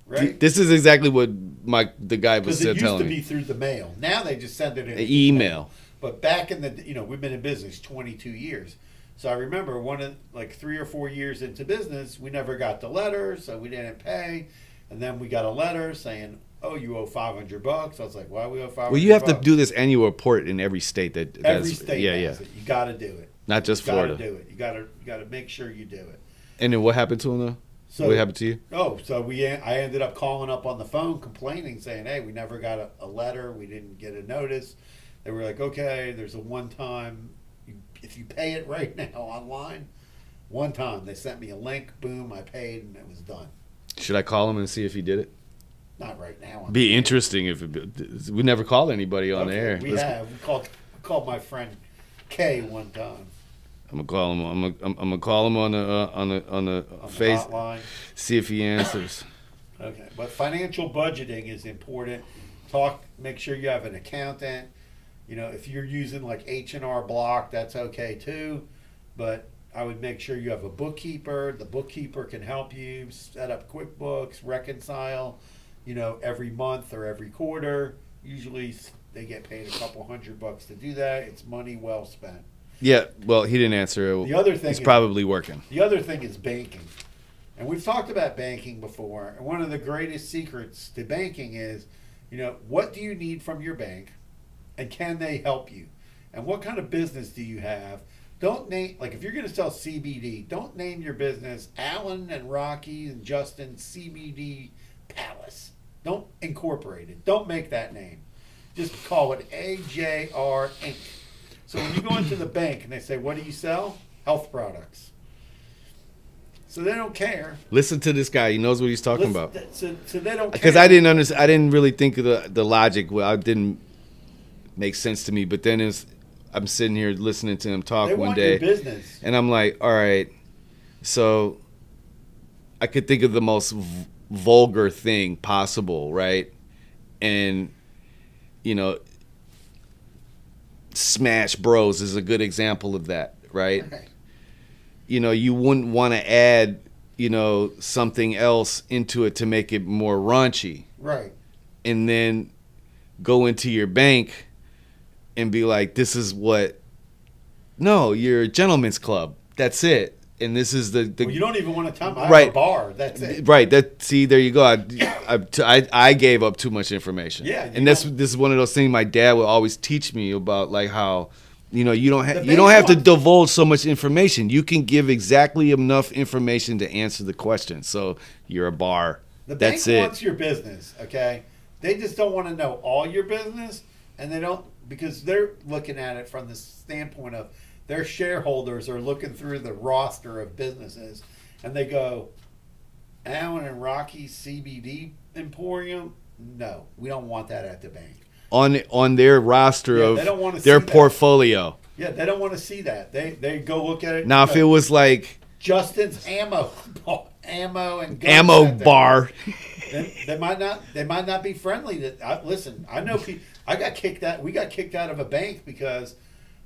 right? this is exactly what my the guy was Because it used to be me. through the mail. Now they just send it in An email. But back in the you know we've been in business 22 years, so I remember one of like three or four years into business, we never got the letter, so we didn't pay, and then we got a letter saying, "Oh, you owe 500 bucks." I was like, "Why we owe 500?" Well, you have to do this annual report in every state that Every state yeah yeah, it. You got to do it. not just You got to do it. You got to you got to make sure you do it. And then what happened to him though? So what happened to you? Oh, so we I ended up calling up on the phone complaining, saying, "Hey, we never got a, a letter. We didn't get a notice." They were like, "Okay, there's a one time. If you pay it right <laughs> now online, one time they sent me a link. Boom, I paid, and it was done. Should I call him and see if he did it? Not right now. on Be the interesting if it, we never called anybody on Okay, the air. We Let's- have. We called we called my friend Kay one time I'm gonna call him. I'm gonna, I'm, I'm gonna call him on the uh, on the on the on the face. hotline. See if he answers. <coughs> Okay, but financial budgeting is important. Talk, make sure you have an accountant. You know, if you're using like H and R Block, that's okay too. But I would make sure you have a bookkeeper. The bookkeeper can help you set up QuickBooks, reconcile. You know, every month or every quarter. Usually they get paid a couple hundred bucks to do that. It's money well spent. Yeah. Well, he didn't answer. The other thing He's is- probably working. The other thing is banking. And we've talked about banking before. And one of the greatest secrets to banking is, you know, what do you need from your bank and can they help you? And what kind of business do you have? Don't name like if you're going to sell CBD, don't name your business Alan and Rocky and Justin CBD Palace. Don't incorporate it. Don't make that name. Just call it AJR Inc. So when you go into the bank and they say, "What do you sell?" Health products. So they don't care. Listen to this guy. He knows what he's talking Listen- about. th- So, so they don't care Because. I didn't understand. I didn't really think of the the logic. Well, I didn't make sense to me. But then it's, I'm sitting here listening to him talk They one day. And I'm like, all right. So I could think of the most v- vulgar thing possible, right? And, you know, Smash Bros is a good example of that, right? Right. You know, you wouldn't want to add, you know, something else into it to make it more raunchy Right. and then go into your bank and be like, this is what. No, you're a gentleman's club. That's it. And this is the, the Well, you don't even want to tell them. I have Right. a bar. That's it. right. That see, there you go. I, I, I, I gave up too much information. Yeah, and that's this is one of those things my dad would always teach me about, like how. You know, you don't have you don't have to divulge so much information. You can give exactly enough information to answer the question. So you're a bar. The That's bank it. wants your business, okay? They just don't want to know all your business, and they don't because they're looking at it from the standpoint of their shareholders are looking through the roster of businesses, and they go, Alan and Rocky CBD Emporium. no, we don't want that at the bank. on on their roster Yeah, of they don't wanna their see that. portfolio. Yeah, they don't want to see that. They they go look at it. Now, if know, it was like Justin's ammo, <laughs> ammo and ammo bar, they, they might not they might not be friendly. To I, listen, I know people. I got kicked out. We got kicked out of a bank because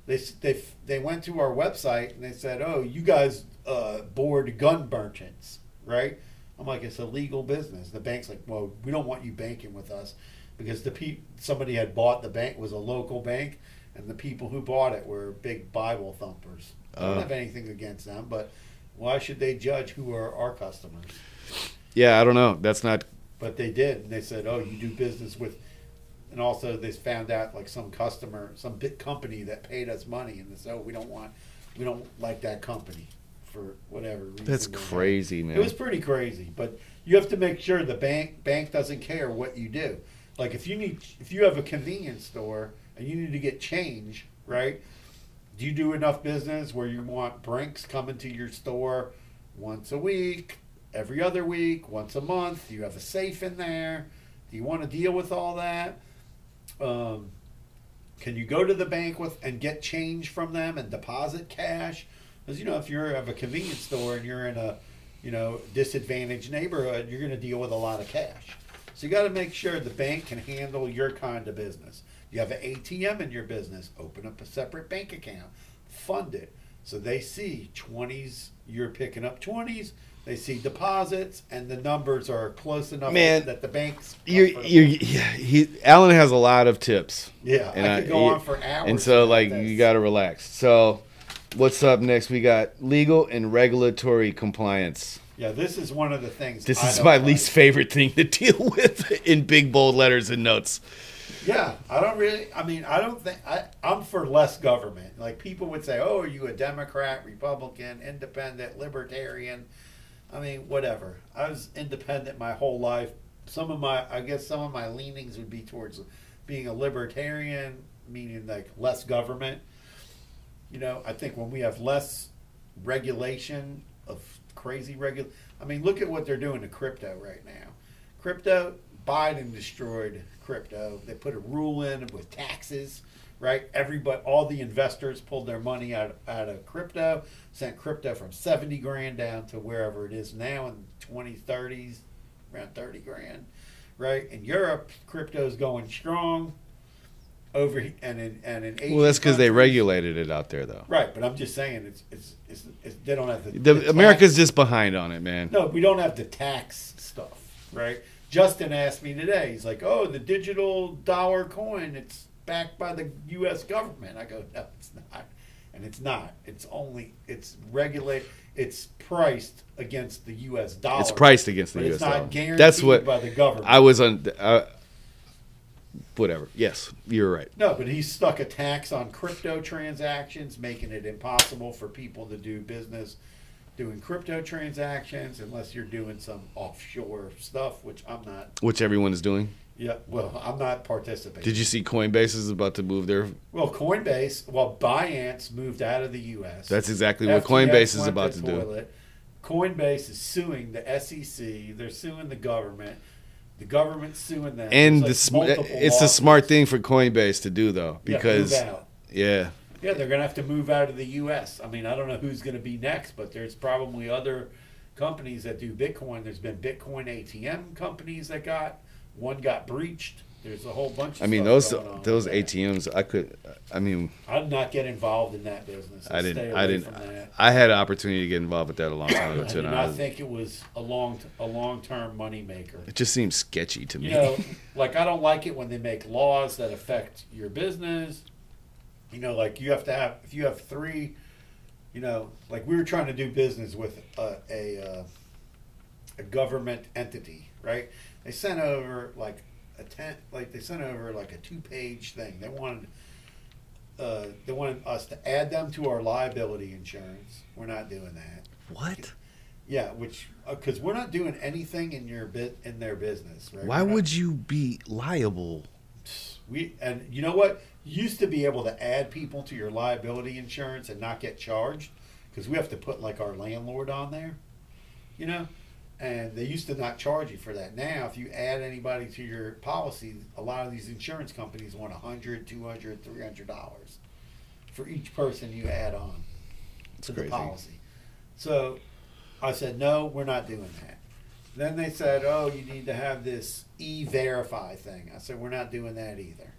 they they they went to our website and they said, "Oh, you guys uh, board gun merchants, right?" I'm like, "It's a legal business." The bank's like, "Well, we don't want you banking with us because the pe- somebody had bought the bank was a local bank, and the people who bought it were big Bible thumpers. I don't Oh. have anything against them, but why should they judge who are our customers?" yeah, I don't know. That's not But they did, and they said, "Oh, you do business with," and also they found out like some customer, some big company that paid us money, and said, "Oh, we don't want, we don't like that company for whatever reason." that's crazy, man. It was pretty crazy, but you have to make sure the bank bank doesn't care what you do. Like if you need, if you have a convenience store and you need to get change, right? Do you do enough business where you want Brinks coming to your store once a week, every other week, once a month? Do you have a safe in there? Do you want to deal with all that? Um, can you go to the bank with and get change from them and deposit cash? Because you know, if you're of a convenience store and you're in a you know disadvantaged neighborhood, you're going to deal with a lot of cash. So you got to make sure the bank can handle your kind of business. You have an ATM in your business, open up a separate bank account, fund it. So they see 20s, you're picking up 20s, they see deposits, and the numbers are close enough Man, that the bank's. you're, you're, yeah, he, Alan has a lot of tips. yeah, and I I- could go you- on for hours. And so, like, this. you got to relax. So, what's up next? We got legal and regulatory compliance. Yeah, this is one of the things. This I is my like. least favorite thing to <laughs> deal with in big bold letters and notes. Yeah, I don't really. I mean, I don't think I. I'm for less government. Like people would say, "Oh, are you a Democrat, Republican, Independent, Libertarian?" I mean, whatever. I was independent my whole life. Some of my, I guess, some of my leanings would be towards being a libertarian, meaning like less government. You know, I think when we have less regulation of crazy regul, I mean, look at what they're doing to crypto right now. Crypto, Biden destroyed crypto. They put a rule in with taxes, right? Everybody, all the investors pulled their money out out of crypto, sent crypto from seventy grand down to wherever it is now in twenty thirties, around thirty grand, right? In Europe, crypto's going strong. Over and in and in Asian Well, that's because they regulated it out there, though. Right, but I'm just saying it's it's, it's, it's they don't have the, The, the America's just behind on it, man. no, we don't have the tax stuff, right? Justin asked me today. He's like, "Oh, the digital dollar coin, it's backed by the U.S. government." I go, "No, it's not, and it's not. It's only it's regulate. It's priced against the U.S. dollar. It's priced against the U.S. it's not dollar. guaranteed That's what by the government. I was on. Uh, whatever. Yes, you're right. No, but he's stuck a tax on crypto transactions, making it impossible for people to do business doing crypto transactions unless you're doing some offshore stuff, which I'm not. Which everyone is doing. Yeah, well, I'm not participating. Did you see Coinbase is about to move their? Well, Coinbase, well, Binance moved out of the U.S. That's exactly what Coinbase is about to do. Coinbase is suing the SEC. They're suing the government. The government's suing them. And the There's, sm- like, multiple it's a smart thing for Coinbase to do though, because out. yeah, Yeah, they're going to have to move out of the U.S. I mean, I don't know who's going to be next, but there's probably other companies that do Bitcoin. There's been Bitcoin ATM companies that got one got breached. There's a whole bunch. Of I mean stuff those going on those with that. ATMs. I could. I mean, I'd not get involved in that business. I I'd didn't. I away didn't. From that. I had an opportunity to get involved with that a long time ago I too. did and I not was- think it was a long a long term money maker. it just seems sketchy to me. You know, like I don't like it when they make laws that affect your business. You know, like you have to have if you have three. You know, like we were trying to do business with a a, uh, a government entity, right? They sent over like a ten, like they sent over like a two page thing. They wanted. Uh, they wanted us to add them to our liability insurance. We're not doing that. what? Yeah, which because we're not doing anything in your bit in their business. Right? Why not- would you be liable? we and you know what? You used to be able to add people to your liability insurance and not get charged because we have to put like our landlord on there. You know, and they used to not charge you for that. Now, if you add anybody to your policy, a lot of these insurance companies want 100 200 300 dollars for each person you add on to the policy. So I said, no, we're not doing that. Then they said, oh, you need to have this e-verify thing. I said, we're not doing that either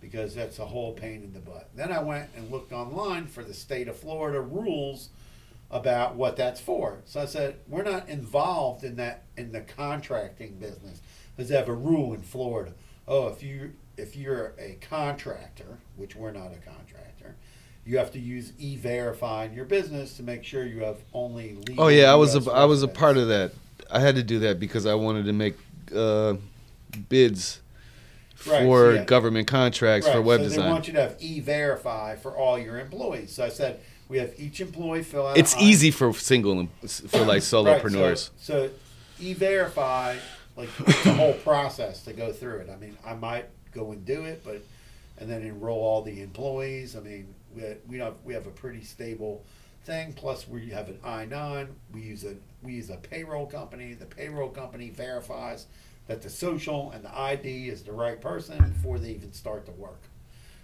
because that's a whole pain in the butt. Then I went and looked online for the state of Florida rules about what that's for. So I said, we're not involved in that in the contracting business because they have a rule in Florida. Oh, if you if you're a contractor, which we're not a contractor, you have to use e-verify in your business to make sure you have only legal Oh yeah, I was a, I was a part of that. I had to do that because I wanted to make uh, bids Right, for so yeah. government contracts for Right, web so design. They want you to have e-verify for all your employees. So I said we have each employee fill out. it's easy for single for like Right, solopreneurs. so, so e-verify, like the whole process to go through it. I mean, I might go and do it, but and then enroll all the employees. I mean, we we have we have a pretty stable thing. Plus, we have an I nine. We use a we use a payroll company. The payroll company verifies that the social and the ID is the right person before they even start to work.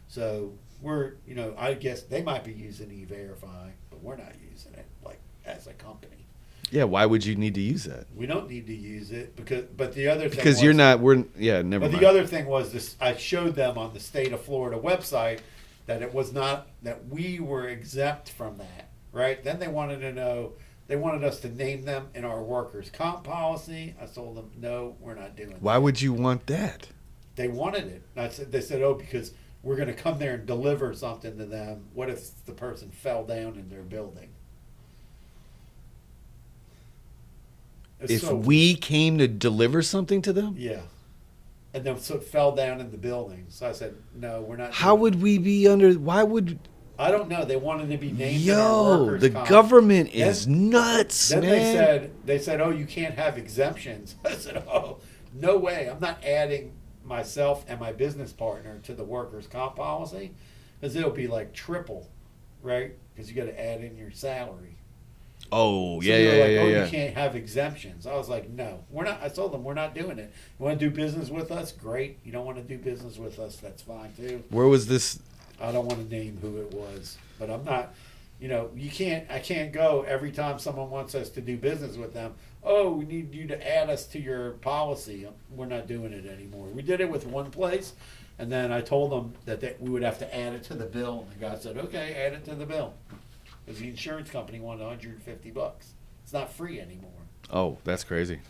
So we're, you know, I guess they might be using e-verify, but we're not using it like as a company. yeah, why would you need to use that? We don't need to use it because, but the other thing Because you're not. We're yeah. Never But mind. the other thing was this: I showed them on the state of Florida website that it was not that we were exempt from that. Right? Then they wanted to know. They wanted us to name them in our workers' comp policy. I told them, no, we're not doing. that. why would you want that? They wanted it. I said, they said, oh, because we're going to come there and deliver something to them. What if the person fell down in their building? It's If so- we came to deliver something to them, yeah, and then so it fell down in the building. So I said, no, we're not. how would we be under? Why would? I don't know. They wanted to be named. Yo, the comp. government Then- is nuts, Then man. they said, they said, oh, you can't have exemptions. <laughs> I said, oh, no way. I'm not adding myself and my business partner to the workers' comp policy because it'll be like triple, right? Because you got to add in your salary. oh So yeah, yeah, like, yeah, oh, yeah. you can't have exemptions. I was like, no, we're not. I told them we're not doing it. You want to do business with us? Great. You don't want to do business with us? That's fine too. Where was this? I don't want to name who it was, but I'm not. You know, you can't. I can't go every time someone wants us to do business with them. Oh, we need you to add us to your policy. Um, we're not doing it anymore. We did it with one place, and then I told them that they, we would have to add it to the bill. And the guy said, "Okay, add it to the bill," because the insurance company wanted 150 bucks. It's not free anymore. Oh, that's crazy.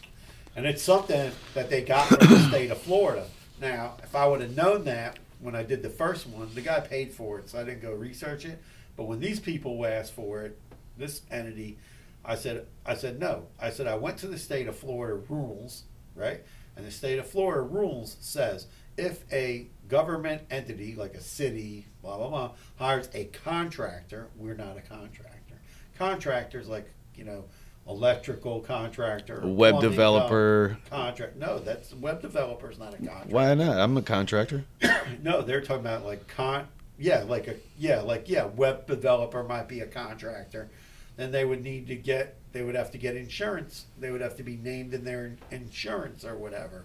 And it's something that they got from the state of Florida. Now, if I would have known that when I did the first one, the guy paid for it, so I didn't go research it. But when these people asked for it, this entity, I said, I said no. I said I went to the state of Florida rules, right? And the state of Florida rules says if a government entity like a city, blah blah blah, hires a contractor, we're not a contractor. Contractors like you know, electrical contractor, web developer. contract. No, that's web developer's not a contractor. Why not? I'm a contractor. <coughs> No, they're talking about like con. Yeah, like a yeah, like yeah, web developer might be a contractor. Then they would need to get. They would have to get insurance. They would have to be named in their insurance or whatever.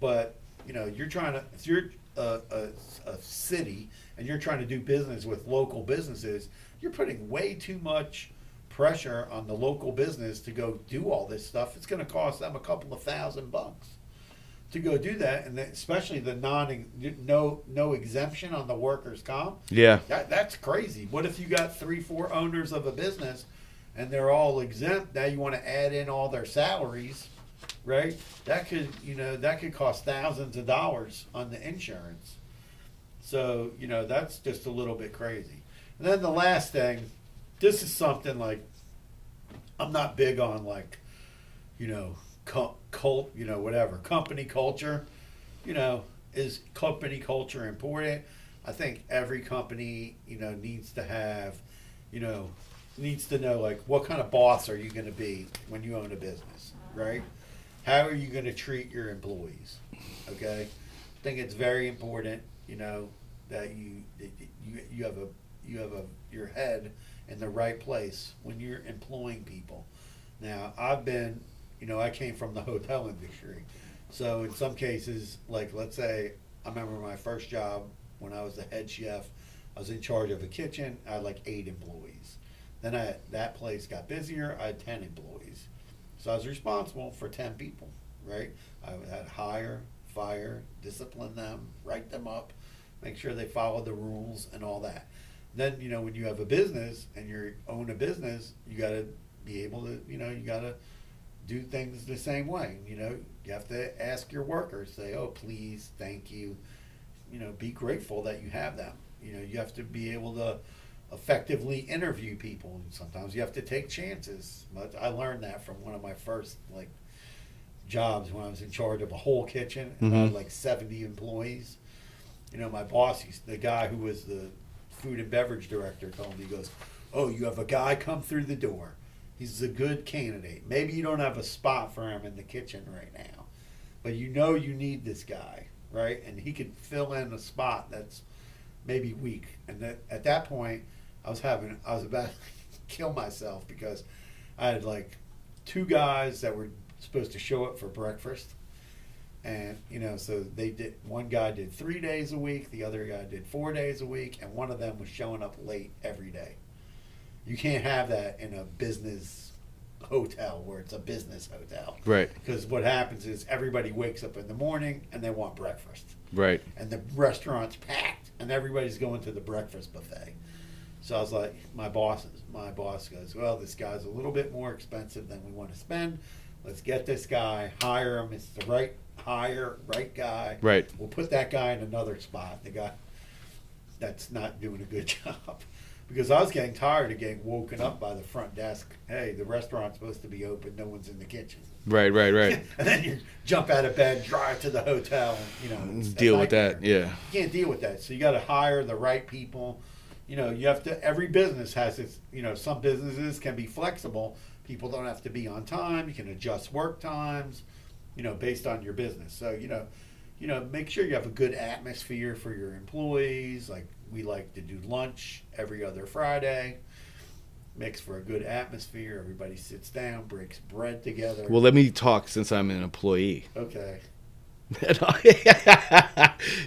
But you know, you're trying to. If you're a, a, a city and you're trying to do business with local businesses, you're putting way too much pressure on the local business to go do all this stuff. It's going to cost them a couple of thousand bucks to go do that, and especially the non no no exemption on the workers' comp. Yeah. That, that's crazy. What if you got three, four owners of a business, and they're all exempt? Now you want to add in all their salaries, right? That could you know that could cost thousands of dollars on the insurance. So you know that's just a little bit crazy. And then the last thing, this is something like I'm not big on like, you know, cult, you know, whatever company culture. You know, is company culture important? I think every company, you know, needs to have, you know, needs to know like what kind of boss are you going to be when you own a business, right? How are you going to treat your employees? Okay, I think it's very important, you know, that you that you you have a you have a your head in the right place when you're employing people. Now, I've been, you know, I came from the hotel industry. So in some cases, like let's say, I remember my first job when I was the head chef, I was in charge of a kitchen. I had like eight employees. Then I, that place got busier. I had ten employees, so I was responsible for ten people. Right? I had hire, fire, discipline them, write them up, make sure they follow the rules and all that. Then you know when you have a business and you own a business, you got to be able to you know you got to do things the same way. You know you have to ask your workers, say, oh please, thank you. You know, be grateful that you have them. You know, you have to be able to effectively interview people. And sometimes you have to take chances. But I learned that from one of my first like jobs when I was in charge of a whole kitchen and I had Mhm. like 70 employees. You know, my boss, the guy who was the food and beverage director, told me, he goes, Oh, you have a guy come through the door. He's a good candidate. Maybe you don't have a spot for him in the kitchen right now, but you know you need this guy, right? And he could fill in a spot that's maybe weak. And that, at that point, I was having, I was about <laughs> to kill myself because I had like two guys that were supposed to show up for breakfast. And, you know, so they did, one guy did three days a week, the other guy did four days a week, and one of them was showing up late every day. You can't have that in a business hotel where it's a business hotel. Right. Because what happens is everybody wakes up in the morning and they want breakfast Right. and the restaurant's packed and everybody's going to the breakfast buffet. So I was like, my boss, my boss goes, well, this guy's a little bit more expensive than we want to spend. Let's get this guy, hire him. It's the right hire, right guy. Right. We'll put that guy in another spot. The guy that's not doing a good <laughs> job. Because I was getting tired of getting woken up by the front desk. Hey, the restaurant's supposed to be open. No one's in the kitchen. Right. Right. Right. <laughs> and then you jump out of bed, drive to the hotel, you know, Deal with that. Yeah. you can't deal with that. So you got to hire the right people. You know, you have to. Every business has its. You know, some businesses can be flexible. People don't have to be on time. You can adjust work times. You know, based on your business. So you know, you know, make sure you have a good atmosphere for your employees. Like we like to do lunch every other Friday. Makes for a good atmosphere. Everybody sits down, breaks bread together. Well, let me talk since I'm an employee. okay. <laughs>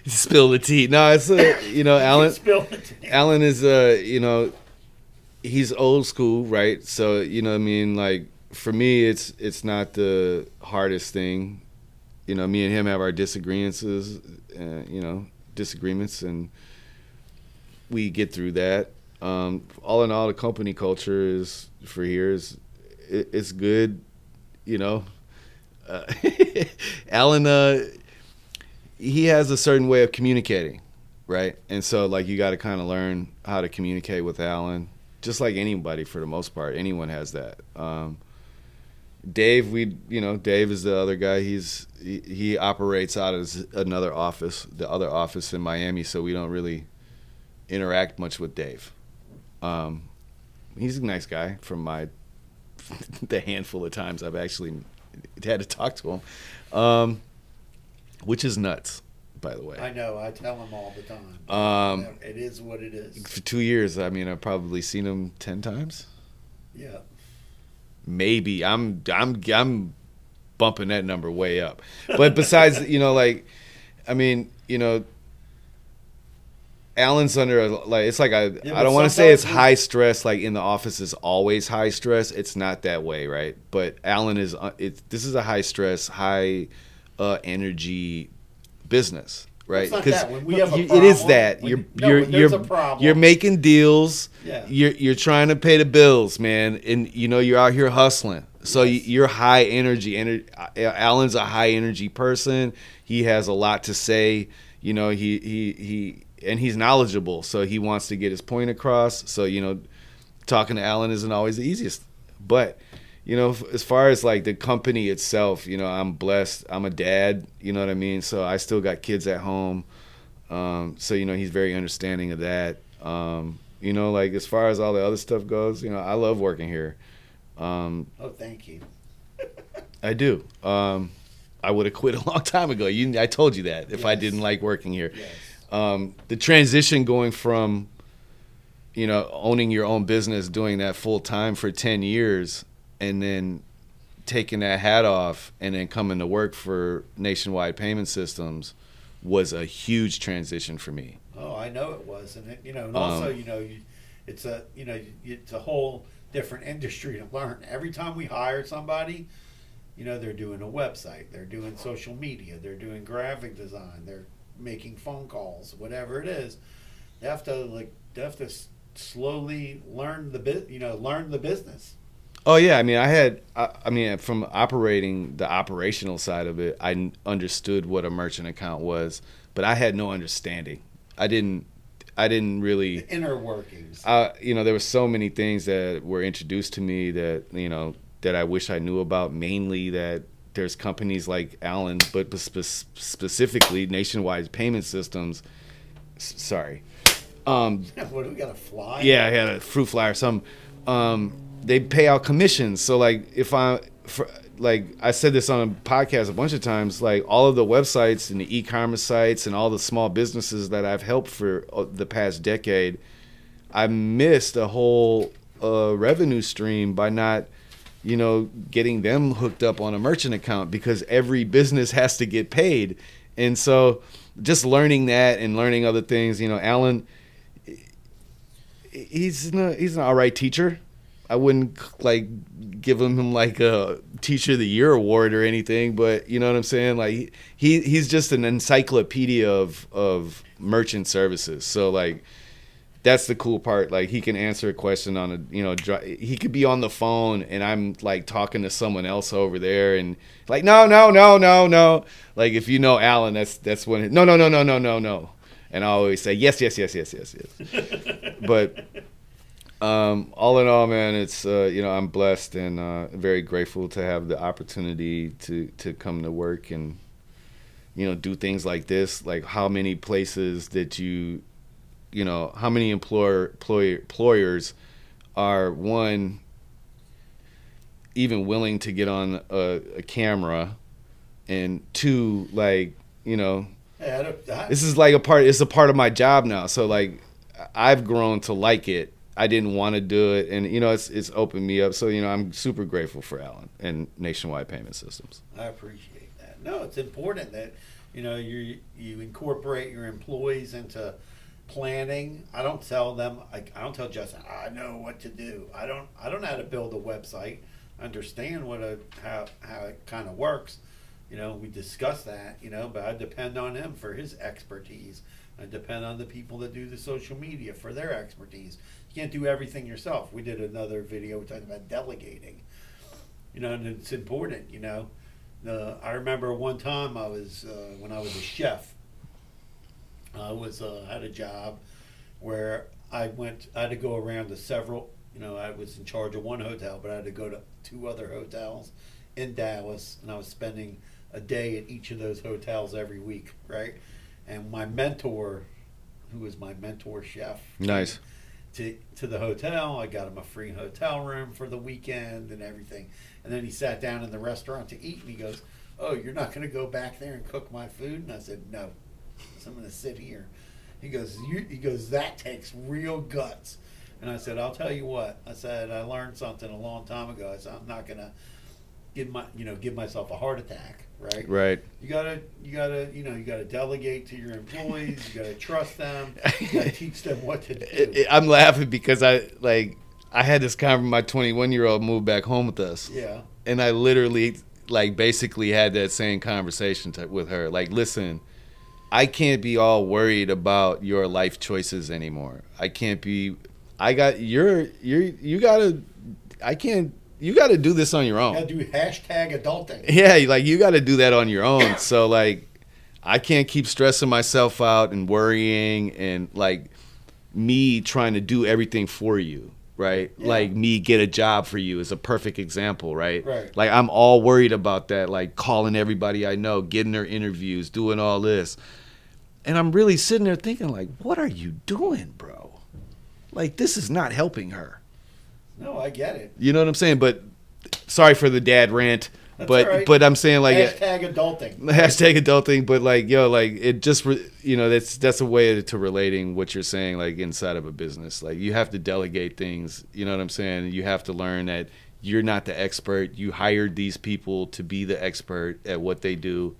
Spill the tea. No, it's uh, you know, <laughs> Alan. Spill. Alan is uh, you know, he's old school, right? So you know, what I mean, like for me, it's it's not the hardest thing. You know, me and him have our disagreements, uh, you know, disagreements, and we get through that. Um, all in all, the company culture is for here is it, it's good. You know, uh, <laughs> Alan, uh, he has a certain way of communicating, right? And so, like, you got to kind of learn how to communicate with Alan, just like anybody for the most part. Anyone has that. Um, Dave, we, you know, Dave is the other guy. He's he, he operates out of another office, the other office in Miami, so we don't really interact much with Dave. Um, he's a nice guy from my <laughs> the handful of times I've actually had to talk to him, um, which is nuts, by the way. I know. I tell him all the time. Um, it is what it is. For two years, I mean, I've probably seen him ten times, Yeah. maybe. I'm I'm I'm bumping that number way up. But besides, <laughs> you know, like, I mean, you know. Alan's under a, like it's like I Yeah, I don't want to say it's high stress like in the office is always high stress. It's not that way right? But Alan is uh, it this is a high stress high uh, energy business right? It's not that. When we have a it is that. When- you're no, you're you're you're making deals. Yeah. you're you're trying to pay the bills man. And you know you're out here hustling. So Yes. you're high energy ener- Alan's a high energy person. He has a lot to say. You know he he he and he's knowledgeable so he wants to get his point across so you know talking to Alan isn't always the easiest but you know as far as like the company itself you know I'm blessed I'm a dad you know what I mean so I still got kids at home um, so you know he's very understanding of that um, you know like as far as all the other stuff goes you know I love working here um, Oh, thank you. I do. Um, I would have quit a <laughs> long time ago. You, I told you that if I didn't like working here. Yes. Um, the transition going from, you know, owning your own business, doing that full time for ten years, and then taking that hat off and then coming to work for Nationwide Payment Systems was a huge transition for me. Oh, I know it was, and it, you know, and also Um, you know, you, it's a you know, it's a whole different industry to learn. Every time we hire somebody, you know, they're doing a website, they're doing social media, they're doing graphic design, they're making phone calls, whatever it is. They have to like, they have to s- slowly learn the bit, you know, learn the business. Oh yeah, I mean, I had, I, I mean, from operating the operational side of it, I n- understood what a merchant account was, but I had no understanding. I didn't, I didn't really. The inner workings. uh, you know, there were so many things that were introduced to me that you know that I wish I knew about. Mainly that there's companies like Alan, but spe- specifically Nationwide Payment Systems. S- sorry, um, <laughs> what do we got to fly? yeah, I had a fruit fly or something. Um, they pay out commissions. So like if I, for, like I said this on a podcast a bunch of times, like all of the websites and the e-commerce sites and all the small businesses that I've helped for uh, the past decade, I missed a whole uh, revenue stream by not, you know, getting them hooked up on a merchant account because every business has to get paid. And so just learning that and learning other things, you know, Alan, he's an, he's an all right teacher. I wouldn't like give him like a teacher of the year award or anything, but you know what I'm saying? Like he he's just an encyclopedia of of merchant services. So like that's the cool part. Like he can answer a question on a you know dri- he could be on the phone and I'm like talking to someone else over there and like no no no no no like if you know Alan that's that's when no no no no no no no and I always say yes yes yes yes yes yes <laughs> but um, all in all, man, it's uh, you know I'm blessed and uh, very grateful to have the opportunity to to come to work and you know do things like this. Like how many places that you you know how many employer employer employers are one even willing to get on a, a camera? And two like you know Yeah, I I- this is like a part it's a part of my job now. So like i've grown to like it. I didn't want to do it. And you know it's it's opened me up. So you know i'm super grateful for alan and nationwide payment systems. I appreciate that. No, it's important that you know you you incorporate your employees into planning. I don't tell them like I don't tell Justin I know what to do. I don't I don't know how to build a website. Understand what a how how it kind of works. You know, we discuss that. You know, but I depend on him for his expertise. I depend on the people that do the social media for their expertise. You can't do everything yourself. We did another video talking about delegating. You know, and it's important. You know, uh, I remember one time I was uh, when I was a chef. I was uh, had a job where I went. I had to go around to several. You know, I was in charge of one hotel, but I had to go to two other hotels in Dallas, and I was spending a day at each of those hotels every week, right? And my mentor, who was my mentor chef, nice to to the hotel. I got him a free hotel room for the weekend and everything. And then he sat down in the restaurant to eat, and he goes, "Oh, you're not going to go back there and cook my food?" And I said, "No, I'm going to sit here." He goes, you, "He goes, that takes real guts." And I said, "I'll tell you what." I said, "I learned something a long time ago. I said, I'm not going to." Give my, you know, give myself a heart attack, right? right You gotta, you gotta, you know, you gotta delegate to your employees. You gotta trust them. You gotta <laughs> teach them what to do. I'm laughing because i like i had this conversation my 21 year old moved back home with us yeah. and I literally like basically had that same conversation to, with her. Like, listen, I can't be all worried about your life choices anymore. I can't be. I got you're you're you gotta. I can't. You got to do this on your You own. gotta do hashtag adulting. Yeah, like you got to do that on your own. <coughs> So like, I can't keep stressing myself out and worrying and like me trying to do everything for you, right? Yeah. Like me get a job for you is a perfect example, right? Right. Like I'm all worried about that, like calling everybody I know, getting their interviews, doing all this. And I'm really sitting there thinking like, what are you doing, bro? Like this is not helping her. No, I get it. You know what I'm saying? But sorry for the dad rant. That's but right. but I'm saying like hashtag adulting. <laughs> hashtag adulting but like yo like it just re- you know that's that's a way to relating what you're saying like inside of a business like you have to delegate things you know what i'm saying you have to learn that you're not the expert. You hired these people to be the expert at what they do,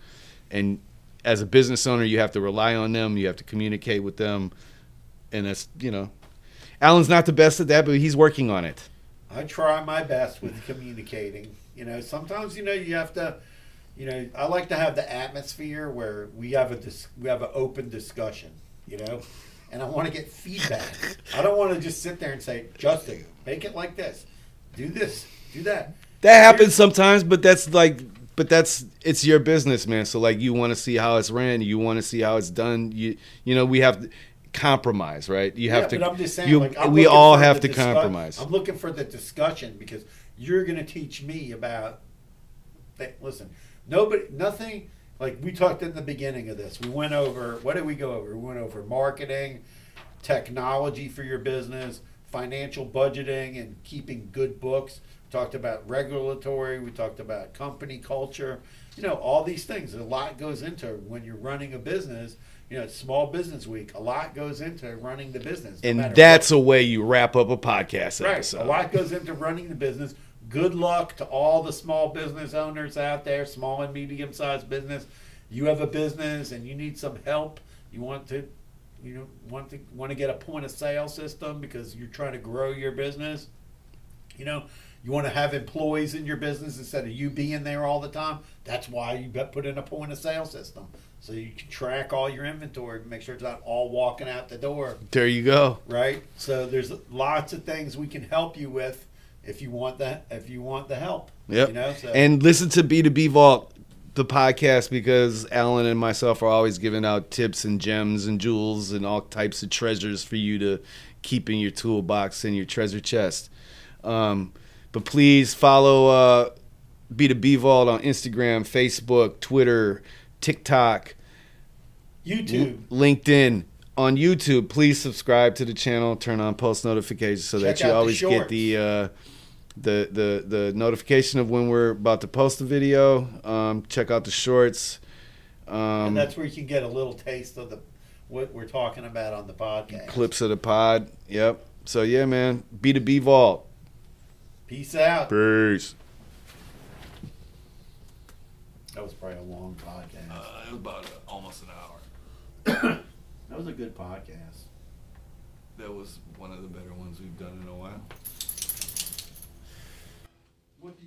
and as a business owner, you have to rely on them. You have to communicate with them, and that's you know, Alan's not the best at that, but he's working on it. I try my best with communicating. You know, sometimes you know you have to. You know, I like to have the atmosphere where we have a dis- we have an open discussion. You know, and I want to get feedback. I don't want to just sit there and say, Justin, make it like this, do this, do that. That happens sometimes, but that's like, but that's it's your business, man. So like, you want to see how it's ran, you want to see how it's done. You you know, we have to compromise, right? You have yeah, to. But I'm just saying, you, like, we all have to compromise. I'm looking for the discussion because you're going to teach me about. That, listen, nobody, nothing. Like we talked in the beginning of this, we went over. What did we go over? We went over marketing, technology for your business, financial budgeting, and keeping good books. We talked about regulatory. We talked about company culture. You know, all these things. A lot goes into when you're running a business. You know, Small Business Week. A lot goes into running the business. no and that's what. a way you wrap up a podcast right. episode. A lot goes into running the business. Good luck to all the small business owners out there, small and medium sized business. You have a business and you need some help. You want to, you know, want to want to get a point of sale system because you're trying to grow your business. You know, you want to have employees in your business instead of you being there all the time. That's why you put in a point of sale system so you can track all your inventory, make sure it's not all walking out the door There you go. right? So there's lots of things we can help you with if you want that. If you want the help, Yep. You know, so And listen to B2B Vault, the podcast, because Alan and myself are always giving out tips and gems and jewels and all types of treasures for you to keep in your toolbox and your treasure chest. Um, but please follow uh, B2B Vault on Instagram, Facebook, Twitter, TikTok, YouTube. LinkedIn. On YouTube, please subscribe to the channel, turn on post notifications so that you always get the uh, the the the notification of when we're about to post a video. Um, check out the shorts. Um, and that's where you can get a little taste of the what we're talking about on the podcast. clips of the pod. Yep. So yeah, man. B two B Vault. Peace out. Peace. That was probably a long podcast. Uh, it was about almost an hour. <coughs> that was a good podcast. That was one of the better ones we've done in a while. What do you